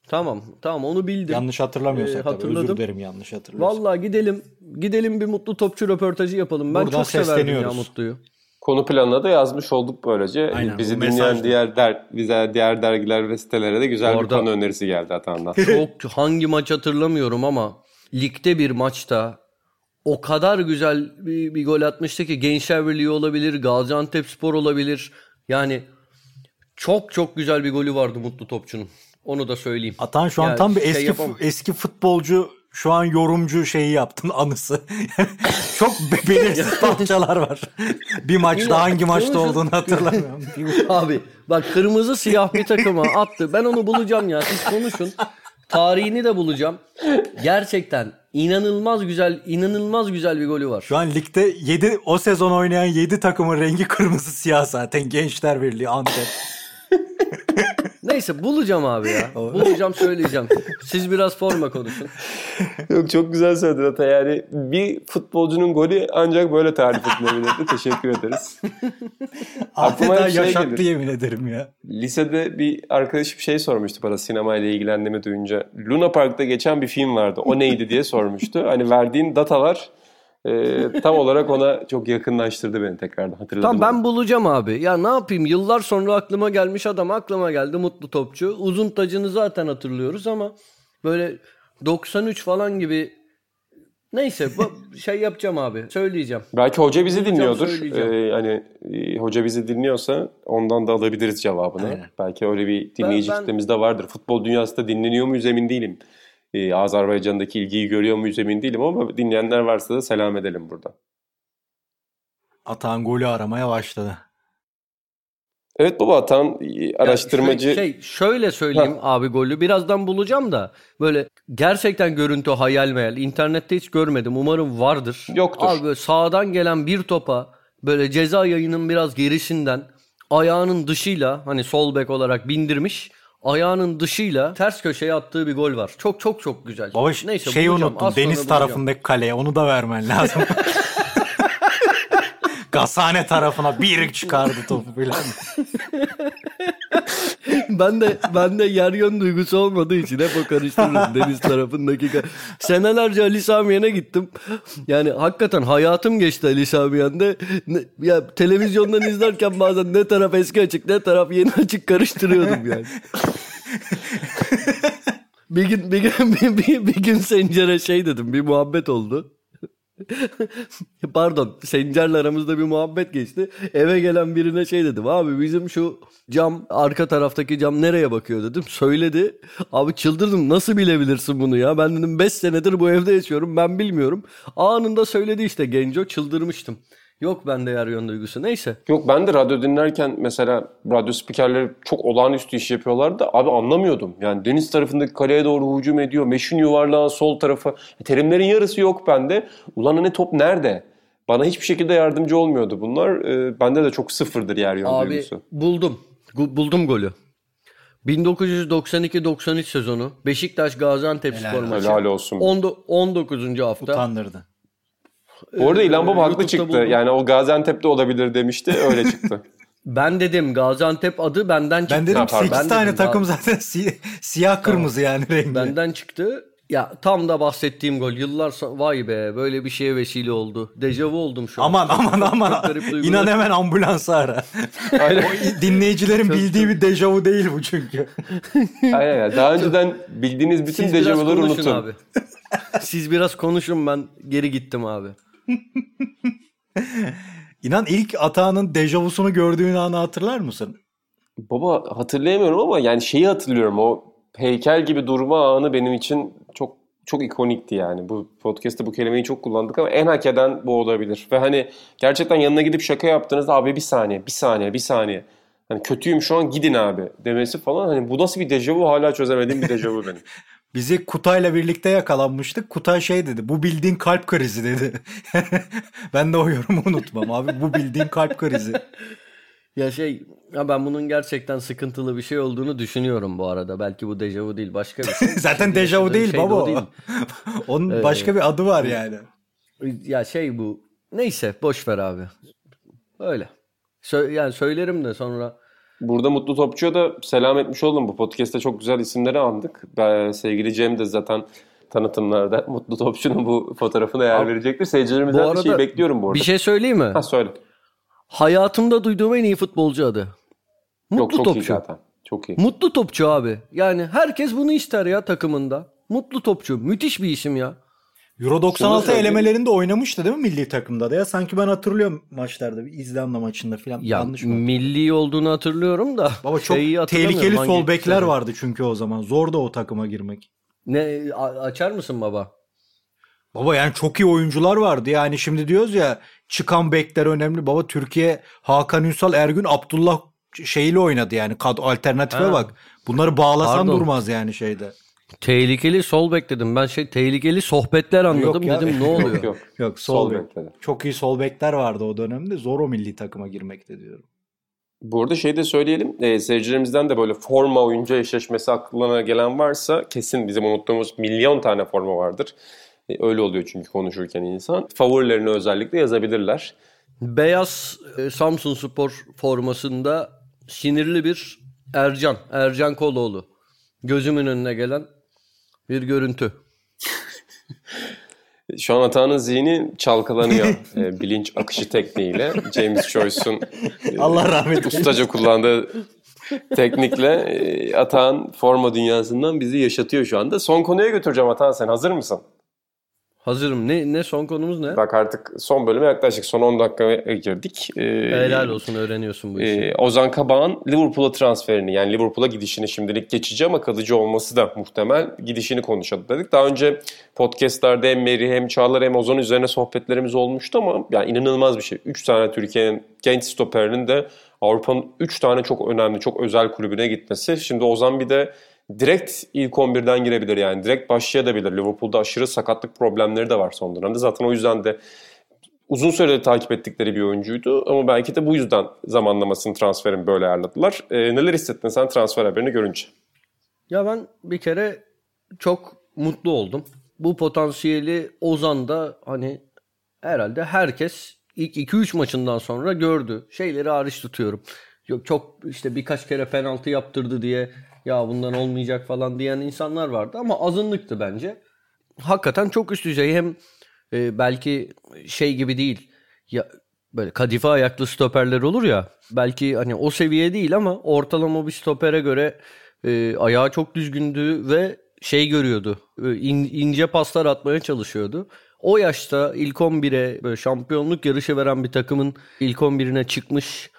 Tamam. Tamam onu bildim. Yanlış hatırlamıyorsak Ee, tabii. hatırladım. Özür dilerim yanlış hatırlıyorsam. Vallahi gidelim gidelim bir mutlu topçu röportajı yapalım. Ben Buradan çok severdim ya. Mutlu'yu. Konu planına da yazmış olduk böylece. Aynen, Bizi bu dinleyen diğer der, bize diğer dergiler ve sitelere de güzel Orada- bir konu önerisi geldi Atan'dan. Çok hangi maç hatırlamıyorum ama ligde bir maçta o kadar güzel bir, bir gol atmıştı ki Gençler Birliği olabilir, Gaziantep Spor olabilir. Yani çok çok güzel bir golü vardı Mutlu Topçu'nun. Onu da söyleyeyim. Atan şu an Yani tam bir şey eski yapamam. eski futbolcu şu an yorumcu şeyi yaptın anısı. Çok be- belirsiz parçalar var. bir maçta hangi maçta olduğunu hatırlamıyorum. Abi bak kırmızı siyah bir takıma attı. Ben onu bulacağım ya. Siz konuşun. Tarihini de bulacağım. Gerçekten inanılmaz güzel, inanılmaz güzel bir golü var. Şu an ligde 7 o sezon oynayan 7 takımın rengi kırmızı siyah zaten. Gençler Birliği, Antep. Neyse bulacağım abi ya. Bulacağım söyleyeceğim. Siz biraz forma konuşun. Yok çok güzel söyledin Ata. Yani bir futbolcunun golü ancak böyle tarif edilebilirdi. Teşekkür ederiz. Aklıma Adeta şey yaşattı gelir. yemin ederim ya. Lisede bir arkadaşım şey sormuştu bana sinemayla ilgilendiğimi duyunca. Luna Park'ta geçen bir film vardı. O neydi diye sormuştu. Hani verdiğin datalar e, tam olarak ona çok yakınlaştırdı beni tekrardan. Hatırladım. Tamam ben onu. bulacağım abi. Ya ne yapayım? Yıllar sonra aklıma gelmiş adam aklıma geldi. Mutlu topçu. Uzun tacını zaten hatırlıyoruz ama böyle 93 falan gibi Neyse bu şey yapacağım abi. Söyleyeceğim. Belki hoca bizi dinliyordur. Ee, hani e, hoca bizi dinliyorsa ondan da alabiliriz cevabını. Aynen. Belki öyle bir dinleyici Ben- ben- kitlemiz de vardır. Futbol dünyasında dinleniyor muyuz emin değilim. Ee, Azerbaycan'daki ilgiyi görüyor muyuz emin değilim ama dinleyenler varsa da selam edelim burada. Atan golü aramaya başladı. Evet baba Atan e, araştırmacı. Ya Şey, şöyle söyleyeyim abi golü. Birazdan bulacağım da böyle gerçekten görüntü hayal meyal. İnternette hiç görmedim. Umarım vardır. Yoktur. Abi böyle sağdan gelen bir topa böyle ceza yayının biraz gerisinden ayağının dışıyla hani sol bek olarak bindirmiş. Ayağının dışıyla ters köşeye attığı bir gol var. Çok çok çok güzel. Baba Neyse, bulacağım. unuttum. Deniz tarafındaki kaleye onu da vermen lazım. Gazhane tarafına bir çıkardı topu falan. ben de ben de yer yön duygusu olmadığı için hep o karıştırırım deniz tarafındaki. Senelerce Ali Samiyen'e gittim. Yani hakikaten hayatım geçti Ali Samiyen'de. Ne- Ya televizyondan izlerken bazen ne taraf eski açık ne taraf yeni açık karıştırıyordum yani. bir gün bir gün bir, bir, bir gün Sencer'e şey dedim bir muhabbet oldu. Pardon Sencer'le aramızda bir muhabbet geçti. Eve gelen birine şey dedim. Abi bizim şu cam arka taraftaki cam nereye bakıyor dedim. Söyledi. Abi çıldırdım nasıl bilebilirsin bunu ya. Ben dedim 5 senedir bu evde yaşıyorum ben bilmiyorum. Anında söyledi işte Genco çıldırmıştım. Yok bende yer yön duygusu neyse. Yok ben de radyo dinlerken mesela radyo spikerleri çok olağanüstü iş yapıyorlardı. da Abi anlamıyordum. Yani deniz tarafındaki kaleye doğru hücum ediyor. Meşin yuvarlağı sol tarafa. Terimlerin yarısı yok bende. Ulan hani top nerede? Bana hiçbir şekilde yardımcı olmuyordu bunlar. Ee, bende de çok sıfırdır yer yön Abi duygusu. buldum. Gu- buldum golü. 1992-93 sezonu Beşiktaş Gaziantep Helal spor maçı. Helal olsun. Ondo- 19. hafta. Utandırdı. Bu arada İlhan Baba Ee, haklı çıktı. buldum. Yani o Gaziantep'te olabilir demişti. Öyle çıktı. Ben dedim Gaziantep adı benden çıktı. Ben dedim Ha, pardon. 8 Ben tane dedim, takım zaten si- siyah kırmızı yani rengi. Benden çıktı. Ya tam da bahsettiğim gol. Yıllar sonra vay be böyle bir şeye vesile oldu. Dejavu oldum şu an. Aman aman aman. çok duygular. İnan hemen ambulansı ara. Aynen. O dinleyicilerin bildiği bir dejavu değil bu çünkü. Aynen. yani. Daha önceden bildiğiniz bütün Siz biraz dejavuları konuşun unutun. abi. Siz biraz konuşun ben geri gittim abi. İnan ilk Atağan'ın dejavusunu gördüğün anı hatırlar mısın? Baba hatırlayamıyorum ama yani şeyi hatırlıyorum. O heykel gibi durma anı benim için çok çok ikonikti yani. Bu podcast'te bu kelimeyi çok kullandık ama en hak eden bu olabilir. Ve hani gerçekten yanına gidip şaka yaptığınızda abi bir saniye, bir saniye, bir saniye. Hani kötüyüm şu an gidin abi demesi falan. Hani bu nasıl bir dejavu hala çözemediğim bir dejavu benim. Bizi Kutay'la birlikte yakalanmıştık. Kutay şey dedi. Bu bildiğin kalp krizi dedi. ben de o yorumu unutmam abi. Bu bildiğin kalp krizi. Ya şey ya ben bunun gerçekten sıkıntılı bir şey olduğunu düşünüyorum bu arada. Belki bu dejavu değil başka bir şey. Zaten dejavu değil şey baba o değil. Onun başka bir adı var yani. Ya şey bu. Neyse boş ver abi. Öyle. Sö- yani söylerim de sonra Burada Mutlu Topçu'ya da selam etmiş oldum. Bu podcast'te çok güzel isimleri andık. Ben, sevgili Cem de zaten tanıtımlarda Mutlu Topçu'nun bu fotoğrafına yer verecektir. Seyircilerimizden bu şeyi arada bekliyorum bu arada. bir şey söyleyeyim mi? Ha söyle. hayatımda duyduğum en iyi futbolcu adı. Mutlu çok, çok iyi topçu. zaten. Çok iyi. Mutlu topçu abi. Yani herkes bunu ister ya takımında. Mutlu topçu. Müthiş bir isim ya. Euro 96 söyleyeyim. elemelerinde oynamıştı değil mi milli takımda da ya? Sanki ben hatırlıyorum maçlarda. Bir İzlanda maçında falan. Ya Yanlış mı? milli olduğunu hatırlıyorum da. Baba çok tehlikeli sol bekler vardı çünkü o zaman. Zor da o takıma girmek. Ne açar mısın baba? Baba yani çok iyi oyuncular vardı. Yani şimdi diyoruz ya çıkan bekler önemli. Baba Türkiye Hakan Ünsal, Ergün, Abdullah şeyle oynadı yani. Kad alternatife Ha. bak. Bunları bağlasan Pardon. durmaz yani şeyde. Tehlikeli sol bek dedim. Ben şey tehlikeli sohbetler anladım Yok ya. dedim ne oluyor? Yok yok. Yok sol, Sol bek. bekledi. Çok iyi sol bekler vardı o dönemde. Zor o milli takıma girmekte diyorum. Bu arada şey de söyleyelim. E, seyircilerimizden de böyle forma oyuncu eşleşmesi aklına gelen varsa kesin bizim unuttuğumuz milyon tane forma vardır. E, öyle oluyor çünkü konuşurken insan. Favorilerini özellikle yazabilirler. Beyaz e, Samsun Spor formasında sinirli bir Ercan, Ercan Koloğlu. Gözümün önüne gelen bir görüntü. Şu an Atağan'ın zihni çalkalanıyor. e, bilinç akışı tekniğiyle. James Joyce'un e, Allah rahmet eylesin. ustaca kullandığı teknikle e, Atağan forma dünyasından bizi yaşatıyor şu anda. Son konuya götüreceğim Atağan sen hazır mısın? Hazırım. Ne ne son konumuz ne? Bak artık son bölüme yaklaşık. Son 10 dakikaya girdik. E, Helal olsun öğreniyorsun bu işi. Ee, Ozan Kabak'ın Liverpool'a transferini yani Liverpool'a gidişini şimdilik geçici ama kalıcı olması da muhtemel gidişini konuşalım dedik. Daha önce podcastlerde hem Meri hem Çağlar hem Ozan üzerine sohbetlerimiz olmuştu ama yani inanılmaz bir şey. 3 tane Türkiye'nin genç stoperinin de Avrupa'nın 3 tane çok önemli, çok özel kulübüne gitmesi. Şimdi Ozan bir de direkt ilk 11'den girebilir yani. Direkt başlayabilir. Liverpool'da aşırı sakatlık problemleri de var son dönemde. Zaten o yüzden de uzun süredir takip ettikleri bir oyuncuydu ama belki de bu yüzden zamanlamasını transferin böyle ayarladılar. Ee, neler hissettin sen transfer haberini görünce? Ya ben bir kere çok mutlu oldum. Bu potansiyeli Ozan'da hani herhalde herkes ilk 2-3 maçından sonra gördü. Şeyleri hariç tutuyorum. Yok çok işte birkaç kere penaltı yaptırdı diye ya bundan olmayacak falan diyen insanlar vardı ama azınlıktı bence. Hakikaten çok üst düzey hem e, belki şey gibi değil. Ya böyle kadife ayaklı stoperler olur ya. Belki hani o seviye değil ama ortalama bir stopere göre e, ayağı çok düzgündü ve şey görüyordu. e, in- ince paslar atmaya çalışıyordu. O yaşta ilk 11'e böyle şampiyonluk yarışı veren bir takımın ilk 11'ine çıkmış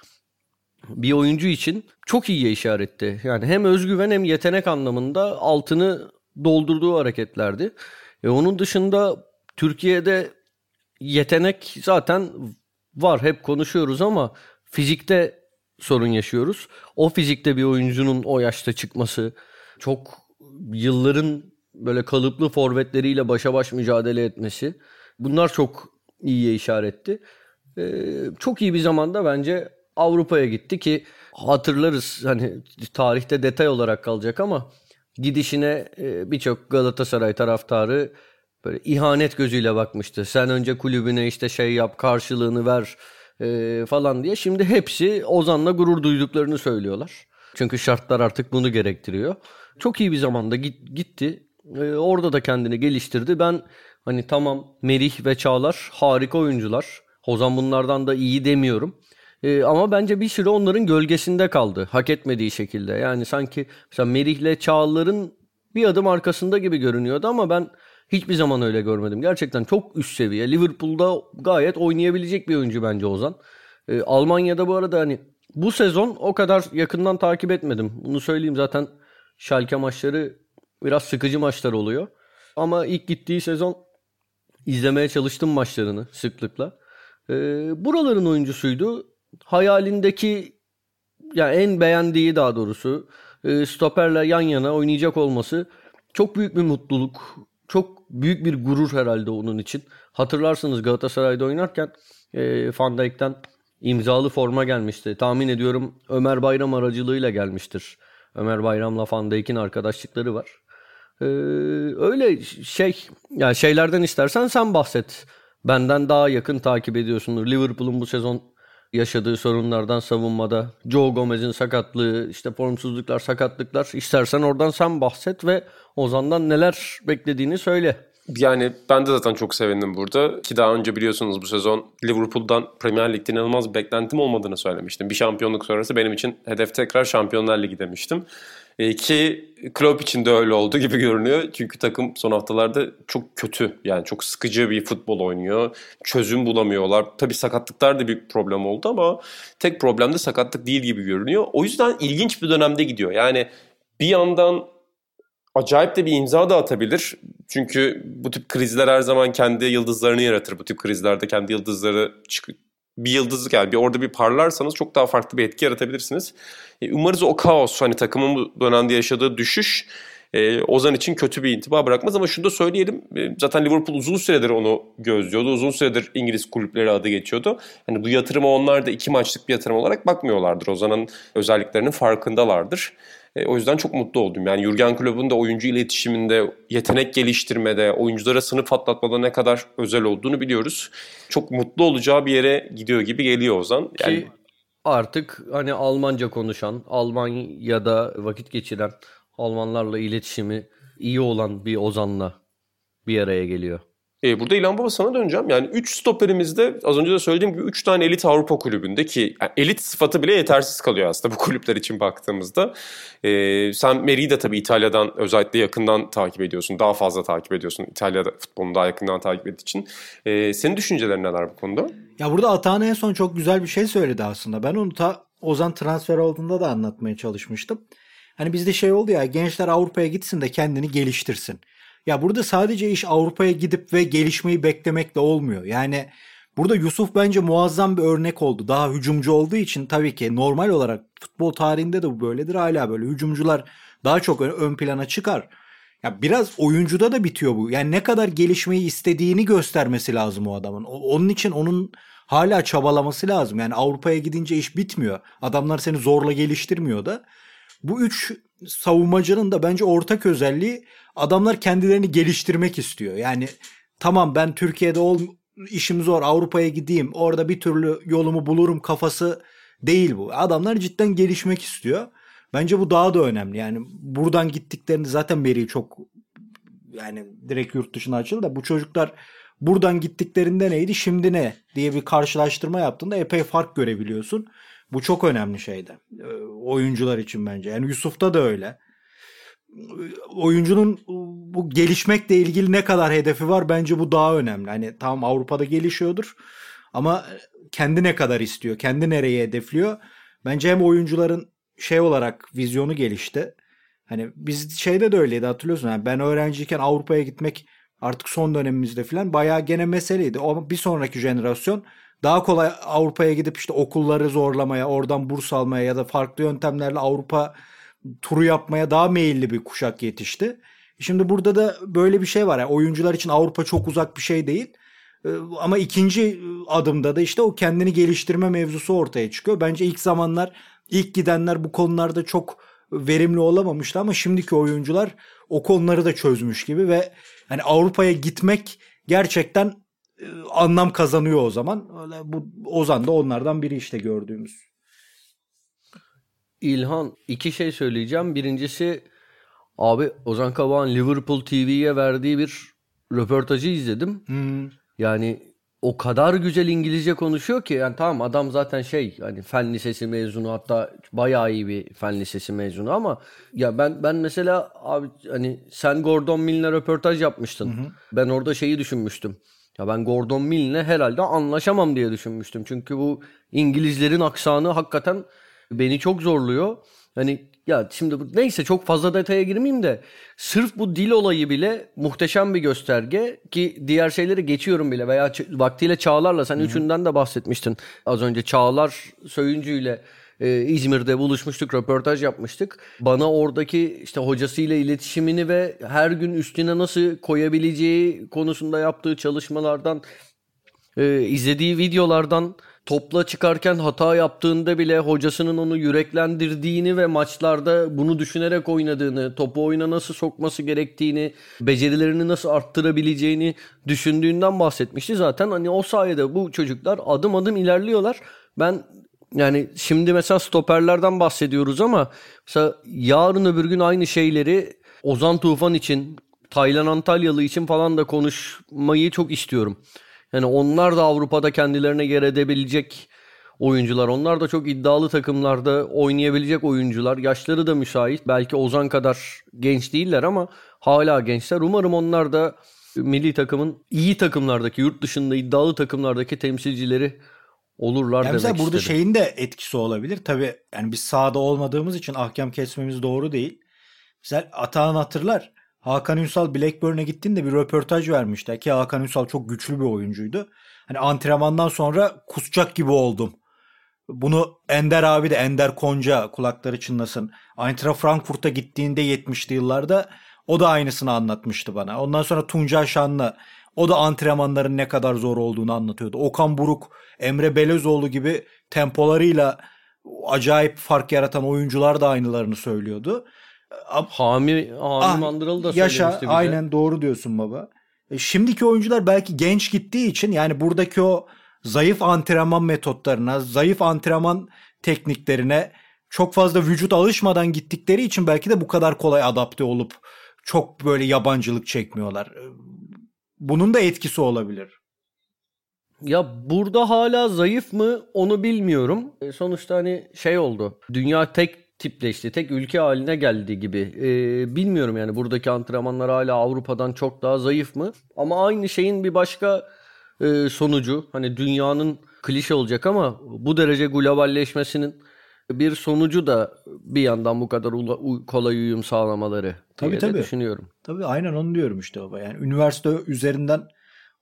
bir oyuncu için çok iyiye işaretti. Yani hem özgüven hem yetenek anlamında altını doldurduğu hareketlerdi. E onun dışında Türkiye'de yetenek zaten var. Hep konuşuyoruz ama fizikte sorun yaşıyoruz. O fizikte bir oyuncunun o yaşta çıkması çok yılların böyle kalıplı forvetleriyle başa baş mücadele etmesi bunlar çok iyiye işaretti. Ee, çok iyi bir zamanda bence Avrupa'ya gitti ki hatırlarız hani tarihte detay olarak kalacak ama gidişine e, birçok Galatasaray taraftarı böyle ihanet gözüyle bakmıştı. Sen önce kulübüne işte şey yap karşılığını ver e, falan diye. Şimdi hepsi Ozan'la gurur duyduklarını söylüyorlar. Çünkü şartlar artık bunu gerektiriyor. Çok iyi bir zamanda git, gitti. E, orada da kendini geliştirdi. Ben hani tamam Merih ve Çağlar harika oyuncular. Ozan bunlardan da iyi demiyorum. E, ama bence bir süre onların gölgesinde kaldı. Hak etmediği şekilde. Yani sanki mesela Merih'le Çağlar'ın bir adım arkasında gibi görünüyordu ama ben hiçbir zaman öyle görmedim. Gerçekten çok üst seviye. Liverpool'da gayet oynayabilecek bir oyuncu bence Ozan. E, Almanya'da bu arada hani bu sezon o kadar yakından takip etmedim. Bunu söyleyeyim zaten Schalke maçları biraz sıkıcı maçlar oluyor. Ama ilk gittiği sezon izlemeye çalıştım maçlarını sıklıkla. E, buraların oyuncusuydu. Hayalindeki yani en beğendiği daha doğrusu e, stoperle yan yana oynayacak olması çok büyük bir mutluluk. Çok büyük bir gurur herhalde onun için. Hatırlarsınız Galatasaray'da oynarken e, Van Dijk'ten imzalı forma gelmişti. Tahmin ediyorum Ömer Bayram aracılığıyla gelmiştir. Ömer Bayram'la Van Dijk'in arkadaşlıkları var. Ee, öyle şey yani şeylerden istersen sen bahset. Benden daha yakın takip ediyorsundur. Liverpool'un bu sezon yaşadığı sorunlardan savunmada. Joe Gomez'in sakatlığı, işte formsuzluklar, sakatlıklar. İstersen oradan sen bahset ve Ozan'dan neler beklediğini söyle. Yani ben de zaten çok sevindim burada. Ki daha önce biliyorsunuz bu sezon Liverpool'dan Premier Lig'de inanılmaz bir beklentim olmadığını söylemiştim. Bir şampiyonluk sonrası benim için hedef tekrar Şampiyonlar Ligi demiştim. E, ki Klopp için de öyle oldu gibi görünüyor. Çünkü takım son haftalarda çok kötü. Yani çok sıkıcı bir futbol oynuyor. Çözüm bulamıyorlar. Tabii sakatlıklar da bir problem oldu ama tek problem de sakatlık değil gibi görünüyor. O yüzden ilginç bir dönemde gidiyor. Yani bir yandan acayip de bir imza da atabilir. Çünkü bu tip krizler her zaman kendi yıldızlarını yaratır. Bu tip krizlerde kendi yıldızları çık bir yıldızlık yani bir orada bir parlarsanız çok daha farklı bir etki yaratabilirsiniz. E, umarız o kaos hani takımın bu dönemde yaşadığı düşüş e, Ozan için kötü bir intiba bırakmaz ama şunu da söyleyelim. E, zaten Liverpool uzun süredir onu gözlüyordu. Uzun süredir İngiliz kulüpleri adı geçiyordu. Hani bu yatırıma onlar da iki maçlık bir yatırım olarak bakmıyorlardır. Ozan'ın özelliklerinin farkındalardır. E, o yüzden çok mutlu oldum. Yani Jurgen Klopp'un da oyuncu iletişiminde, yetenek geliştirmede, oyunculara sınıf atlatmada ne kadar özel olduğunu biliyoruz. Çok mutlu olacağı bir yere gidiyor gibi geliyor Ozan. Yani... Ki artık hani Almanca konuşan, Almanya'da vakit geçiren, Almanlarla iletişimi iyi olan bir Ozan'la bir araya geliyor. E, burada İlhan Baba sana döneceğim. Yani 3 stoperimizde az önce de söylediğim gibi 3 tane elit Avrupa kulübünde ki yani elit sıfatı bile yetersiz kalıyor aslında bu kulüpler için baktığımızda. E, sen Meri'yi de tabii İtalya'dan özellikle yakından takip ediyorsun. Daha fazla takip ediyorsun. İtalya'da futbolunu daha yakından takip ettiği için. E, senin düşüncelerin neler bu konuda? Ya burada Atahan en son çok güzel bir şey söyledi aslında. Ben onu ta Ozan transfer olduğunda da anlatmaya çalışmıştım. Hani bizde şey oldu ya gençler Avrupa'ya gitsin de kendini geliştirsin. Ya burada sadece iş Avrupa'ya gidip ve gelişmeyi beklemekle olmuyor. Yani burada Yusuf bence muazzam bir örnek oldu. Daha hücumcu olduğu için tabii ki normal olarak futbol tarihinde de bu böyledir. Hala böyle hücumcular daha çok ön plana çıkar. Ya biraz oyuncuda da bitiyor bu. Yani ne kadar gelişmeyi istediğini göstermesi lazım o adamın. Onun için onun hala çabalaması lazım. Yani Avrupa'ya gidince iş bitmiyor. Adamlar seni zorla geliştirmiyor da. Bu üç savunmacının da bence ortak özelliği adamlar kendilerini geliştirmek istiyor. Yani tamam ben Türkiye'de ol işim zor Avrupa'ya gideyim orada bir türlü yolumu bulurum kafası değil bu. Adamlar cidden gelişmek istiyor. Bence bu daha da önemli. Yani buradan gittiklerinde zaten Meri çok yani direkt yurt dışına açıldı da bu çocuklar buradan gittiklerinde neydi şimdi ne diye bir karşılaştırma yaptığında epey fark görebiliyorsun. Bu çok önemli şeyde. Oyuncular için bence. Yani Yusuf'ta da öyle. Oyuncunun bu gelişmekle ilgili ne kadar hedefi var bence bu daha önemli. Hani tamam Avrupa'da gelişiyordur ama kendi ne kadar istiyor, kendi nereye hedefliyor. Bence hem oyuncuların şey olarak vizyonu gelişti. Hani biz şeyde de öyleydi hatırlıyorsun. Yani ben öğrenciyken Avrupa'ya gitmek artık son dönemimizde falan bayağı gene meseleydi. O bir sonraki jenerasyon daha kolay Avrupa'ya gidip işte okulları zorlamaya, oradan burs almaya ya da farklı yöntemlerle Avrupa turu yapmaya daha meyilli bir kuşak yetişti. Şimdi burada da böyle bir şey var. Yani oyuncular için Avrupa çok uzak bir şey değil. Ee, ama ikinci adımda da işte o kendini geliştirme mevzusu ortaya çıkıyor. Bence ilk zamanlar ilk gidenler bu konularda çok verimli olamamıştı ama şimdiki oyuncular o konuları da çözmüş gibi ve hani Avrupa'ya gitmek gerçekten e, anlam kazanıyor o zaman. Öyle bu Ozan da onlardan biri işte gördüğümüz. İlhan iki şey söyleyeceğim. Birincisi abi Ozan Kabak'ın Liverpool TV'ye verdiği bir röportajı izledim. Hmm. Yani o kadar güzel İngilizce konuşuyor ki yani tamam adam zaten şey hani fen lisesi mezunu hatta bayağı iyi bir fen lisesi mezunu ama ya ben ben mesela abi hani sen Gordon Mill'le röportaj yapmıştın. Hı hı. Ben orada şeyi düşünmüştüm. Ya ben Gordon Mill'le herhalde anlaşamam diye düşünmüştüm. Çünkü bu İngilizlerin aksanı hakikaten beni çok zorluyor. Hani ya şimdi bu, neyse çok fazla detaya girmeyeyim de sırf bu dil olayı bile muhteşem bir gösterge ki diğer şeyleri geçiyorum bile veya vaktiyle Çağlar'la sen Hı-hı. üçünden de bahsetmiştin. Az önce Çağlar Söyüncü ile e, İzmir'de buluşmuştuk, röportaj yapmıştık. Bana oradaki işte hocasıyla iletişimini ve her gün üstüne nasıl koyabileceği konusunda yaptığı çalışmalardan, e, izlediği videolardan topla çıkarken hata yaptığında bile hocasının onu yüreklendirdiğini ve maçlarda bunu düşünerek oynadığını, topu oyuna nasıl sokması gerektiğini, becerilerini nasıl arttırabileceğini düşündüğünden bahsetmişti. Zaten hani o sayede bu çocuklar adım adım ilerliyorlar. Ben yani şimdi mesela stoperlerden bahsediyoruz ama mesela yarın öbür gün aynı şeyleri Ozan Tufan için Taylan Antalyalı için falan da konuşmayı çok istiyorum. Yani onlar da Avrupa'da kendilerine yer edebilecek oyuncular. Onlar da çok iddialı takımlarda oynayabilecek oyuncular. Yaşları da müsait. Belki Ozan kadar genç değiller ama hala gençler. Umarım onlar da milli takımın iyi takımlardaki, yurt dışında iddialı takımlardaki temsilcileri olurlar yani demek mesela burada istedim. şeyin de etkisi olabilir. Tabii yani biz sahada olmadığımız için ahkam kesmemiz doğru değil. Mesela Atahan hatırlar. Hakan Ünsal Blackburn'e gittiğinde bir röportaj vermişti ki Hakan Ünsal çok güçlü bir oyuncuydu. Hani antrenmandan sonra kusacak gibi oldum. Bunu Ender abi de Ender Konca kulakları çınlasın. Eintracht Frankfurt'a gittiğinde 70'li yıllarda o da aynısını anlatmıştı bana. Ondan sonra Tuncay Şanlı o da antrenmanların ne kadar zor olduğunu anlatıyordu. Okan Buruk, Emre Belözoğlu gibi tempolarıyla acayip fark yaratan oyuncular da aynılarını söylüyordu. Hami, Hami Ah, Mandıralı da Yaşa söylemişti bize. aynen doğru diyorsun baba. E, şimdiki oyuncular belki genç gittiği için yani buradaki o zayıf antrenman metotlarına, zayıf antrenman tekniklerine çok fazla vücut alışmadan gittikleri için belki de bu kadar kolay adapte olup çok böyle yabancılık çekmiyorlar. E, Bunun da etkisi olabilir. Ya burada hala zayıf mı onu bilmiyorum. E, sonuçta hani şey oldu. Dünya tek tipleşti. Tek ülke haline geldi gibi. E, bilmiyorum yani buradaki antrenmanlar hala Avrupa'dan çok daha zayıf mı? Ama aynı şeyin bir başka e, sonucu. Hani dünyanın klişe olacak ama bu derece globalleşmesinin bir sonucu da bir yandan bu kadar ula- u- kolay uyum sağlamaları Tabii, diye tabii. düşünüyorum. Tabii aynen onu diyorum işte baba. Yani üniversite üzerinden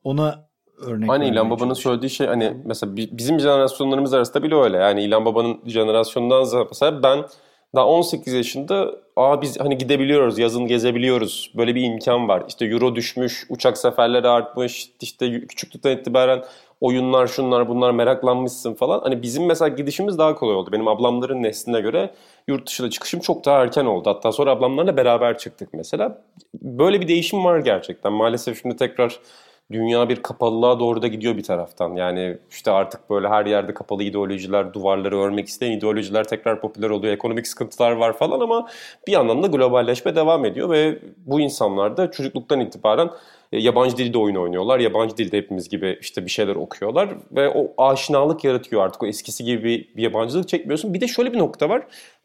ona örnek Hani İlhan Baba'nın söylediği şey hani mesela bi- bizim jenerasyonlarımız arasında bile öyle. Yani İlhan Baba'nın jenerasyonundan mesela ben daha 18 yaşında aa biz hani gidebiliyoruz, yazın gezebiliyoruz. Böyle bir imkan var. İşte euro düşmüş, uçak seferleri artmış. işte küçüklükten itibaren oyunlar şunlar bunlar meraklanmışsın falan. Hani bizim mesela gidişimiz daha kolay oldu. Benim ablamların nesline göre yurt dışına çıkışım çok daha erken oldu. Hatta sonra ablamlarla beraber çıktık mesela. Böyle bir değişim var gerçekten. Maalesef şimdi tekrar dünya bir kapalılığa doğru da gidiyor bir taraftan. Yani işte artık böyle her yerde kapalı ideolojiler, duvarları örmek isteyen ideolojiler tekrar popüler oluyor. Ekonomik sıkıntılar var falan ama bir yandan da globalleşme devam ediyor ve bu insanlar da çocukluktan itibaren e, yabancı dilde oyun oynuyorlar. Yabancı dilde hepimiz gibi işte bir şeyler okuyorlar ve o aşinalık yaratıyor artık. O eskisi gibi bir, yabancılık çekmiyorsun. Bir de şöyle bir nokta var.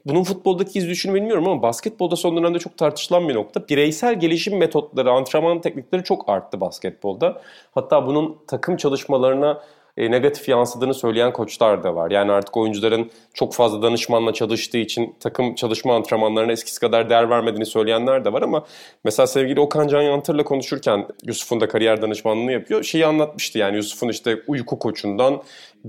Bunun futboldaki iz düşünü bilmiyorum ama basketbolda son dönemde çok tartışılan bir nokta. Bireysel gelişim metotları, antrenman teknikleri çok arttı basketbolda. Hatta bunun takım çalışmalarına e, negatif yansıdığını söyleyen koçlar da var. Yani artık oyuncuların çok fazla danışmanla çalıştığı için takım çalışma antrenmanlarına eskisi kadar değer vermediğini söyleyenler de var ama mesela sevgili Okan Can Yantır'la konuşurken Yusuf'un da kariyer danışmanlığını yapıyor. Şeyi anlatmıştı yani Yusuf'un işte uyku koçundan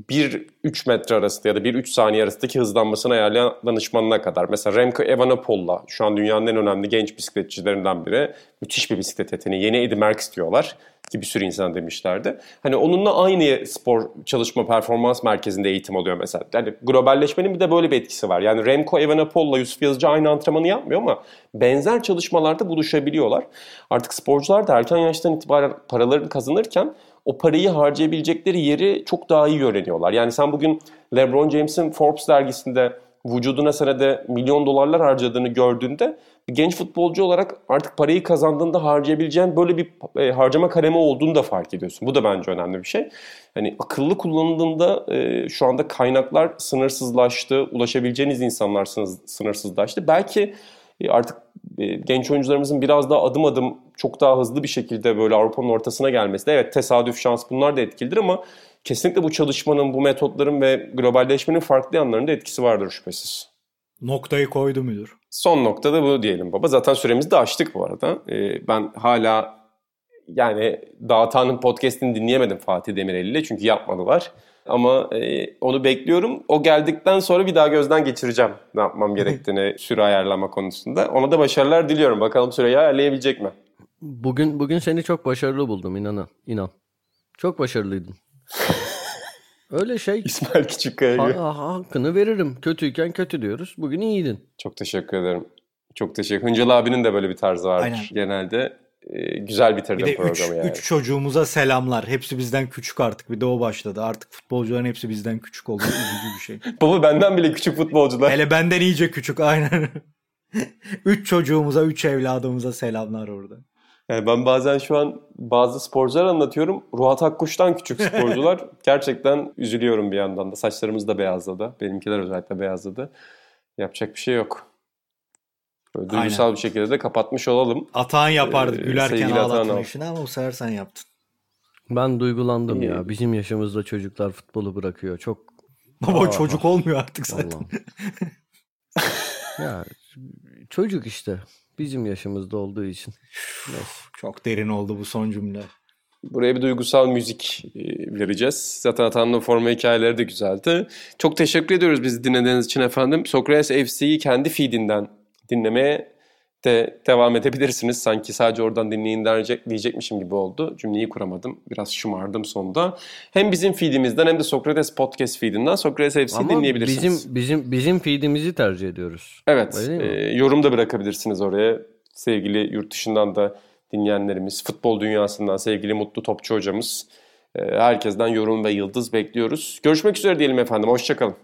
1-3 metre arasında ya da 1-3 saniye arasındaki hızlanmasını ayarlayan danışmanına kadar. Mesela Remco Evenepoel'la şu an dünyanın en önemli genç bisikletçilerinden biri. Müthiş bir bisiklet yeteneği. Yeni Eddie Merckx diyorlar ki bir sürü insan demişlerdi. Hani onunla aynı spor çalışma performans merkezinde eğitim oluyor mesela. Yani globalleşmenin bir de böyle bir etkisi var. Yani Remco Evenepoel'la Yusuf Yazıcı aynı antrenmanı yapmıyor ama benzer çalışmalarda buluşabiliyorlar. Artık sporcular da erken yaştan itibaren paralarını kazanırken o parayı harcayabilecekleri yeri çok daha iyi öğreniyorlar. Yani sen bugün LeBron James'in Forbes dergisinde vücuduna senede milyon dolarlar harcadığını gördüğünde genç futbolcu olarak artık parayı kazandığında harcayabileceğin böyle bir e, harcama kalemi olduğunu da fark ediyorsun. Bu da bence önemli bir şey. Hani akıllı kullanıldığında e, şu anda kaynaklar sınırsızlaştı, ulaşabileceğiniz insanlar sınır- sınırsızlaştı. Belki artık e, genç oyuncularımızın biraz daha adım adım çok daha hızlı bir şekilde böyle Avrupa'nın ortasına gelmesi de evet tesadüf şans bunlar da etkilidir ama kesinlikle bu çalışmanın, bu metotların ve globalleşmenin farklı yanlarında etkisi vardır şüphesiz. Noktayı koydu müdür? Son noktada bu diyelim baba. Zaten süremizi de açtık bu arada. Ee, ben hala yani Dağıtan'ın podcastini dinleyemedim Fatih Demirel ile çünkü yapmadılar. Ama e, onu bekliyorum. O geldikten sonra bir daha gözden geçireceğim ne yapmam gerektiğini süre ayarlama konusunda. Ona da başarılar diliyorum. Bakalım süreyi ayarlayabilecek mi? Bugün bugün seni çok başarılı buldum inan inan. Çok başarılıydın. Öyle şey İsmail Küçükkaya gibi. ha- hakkını veririm. Kötüyken kötü diyoruz. Bugün iyiydin. Çok teşekkür ederim. Çok teşekkür. Hıncalı abinin de böyle bir tarzı vardır. Aynen. Genelde e, güzel Bir de üç, programı yani. üç çocuğumuza selamlar. Hepsi bizden küçük artık. Bir de o başladı. Artık futbolcuların hepsi bizden küçük oldu. Üzücü bir şey. Baba benden bile küçük futbolcular. Hele benden iyice küçük aynen. üç çocuğumuza, üç evladımıza selamlar orada. Yani ben bazen şu an bazı sporcular anlatıyorum. Ruhat Akkuş'tan küçük sporcular. Gerçekten üzülüyorum bir yandan da. Saçlarımız da beyazladı. Benimkiler özellikle beyazladı. Yapacak bir şey yok. Böyle duygusal Aynen. bir şekilde de kapatmış olalım. Atan yapardı Ee, gülerken ağlatma işini ama bu sefer sen yaptın. Ben duygulandım İyi. ya. Bizim yaşımızda çocuklar futbolu bırakıyor. Çok Baba Aa. çocuk olmuyor artık zaten. Ya çocuk işte. Bizim yaşımızda olduğu için. Çok derin oldu bu son cümle. Buraya bir duygusal müzik e, vereceğiz. Zaten Atan'ın forma hikayeleri de güzeldi. Çok teşekkür ediyoruz bizi dinlediğiniz için efendim. Sokrates FC'yi kendi feedinden dinlemeye de devam edebilirsiniz. Sanki sadece oradan dinleyin diyecek, diyecekmişim gibi oldu. Cümleyi kuramadım. Biraz şımardım sonunda. Hem bizim feedimizden hem de Sokrates Podcast feedinden Sokrates FC Ama dinleyebilirsiniz. bizim bizim bizim feedimizi tercih ediyoruz. Evet, e, yorum da bırakabilirsiniz oraya. Sevgili yurt dışından da dinleyenlerimiz, futbol dünyasından sevgili Mutlu Topçu hocamız. e, herkesten yorum ve yıldız bekliyoruz. Görüşmek üzere diyelim efendim, hoşçakalın.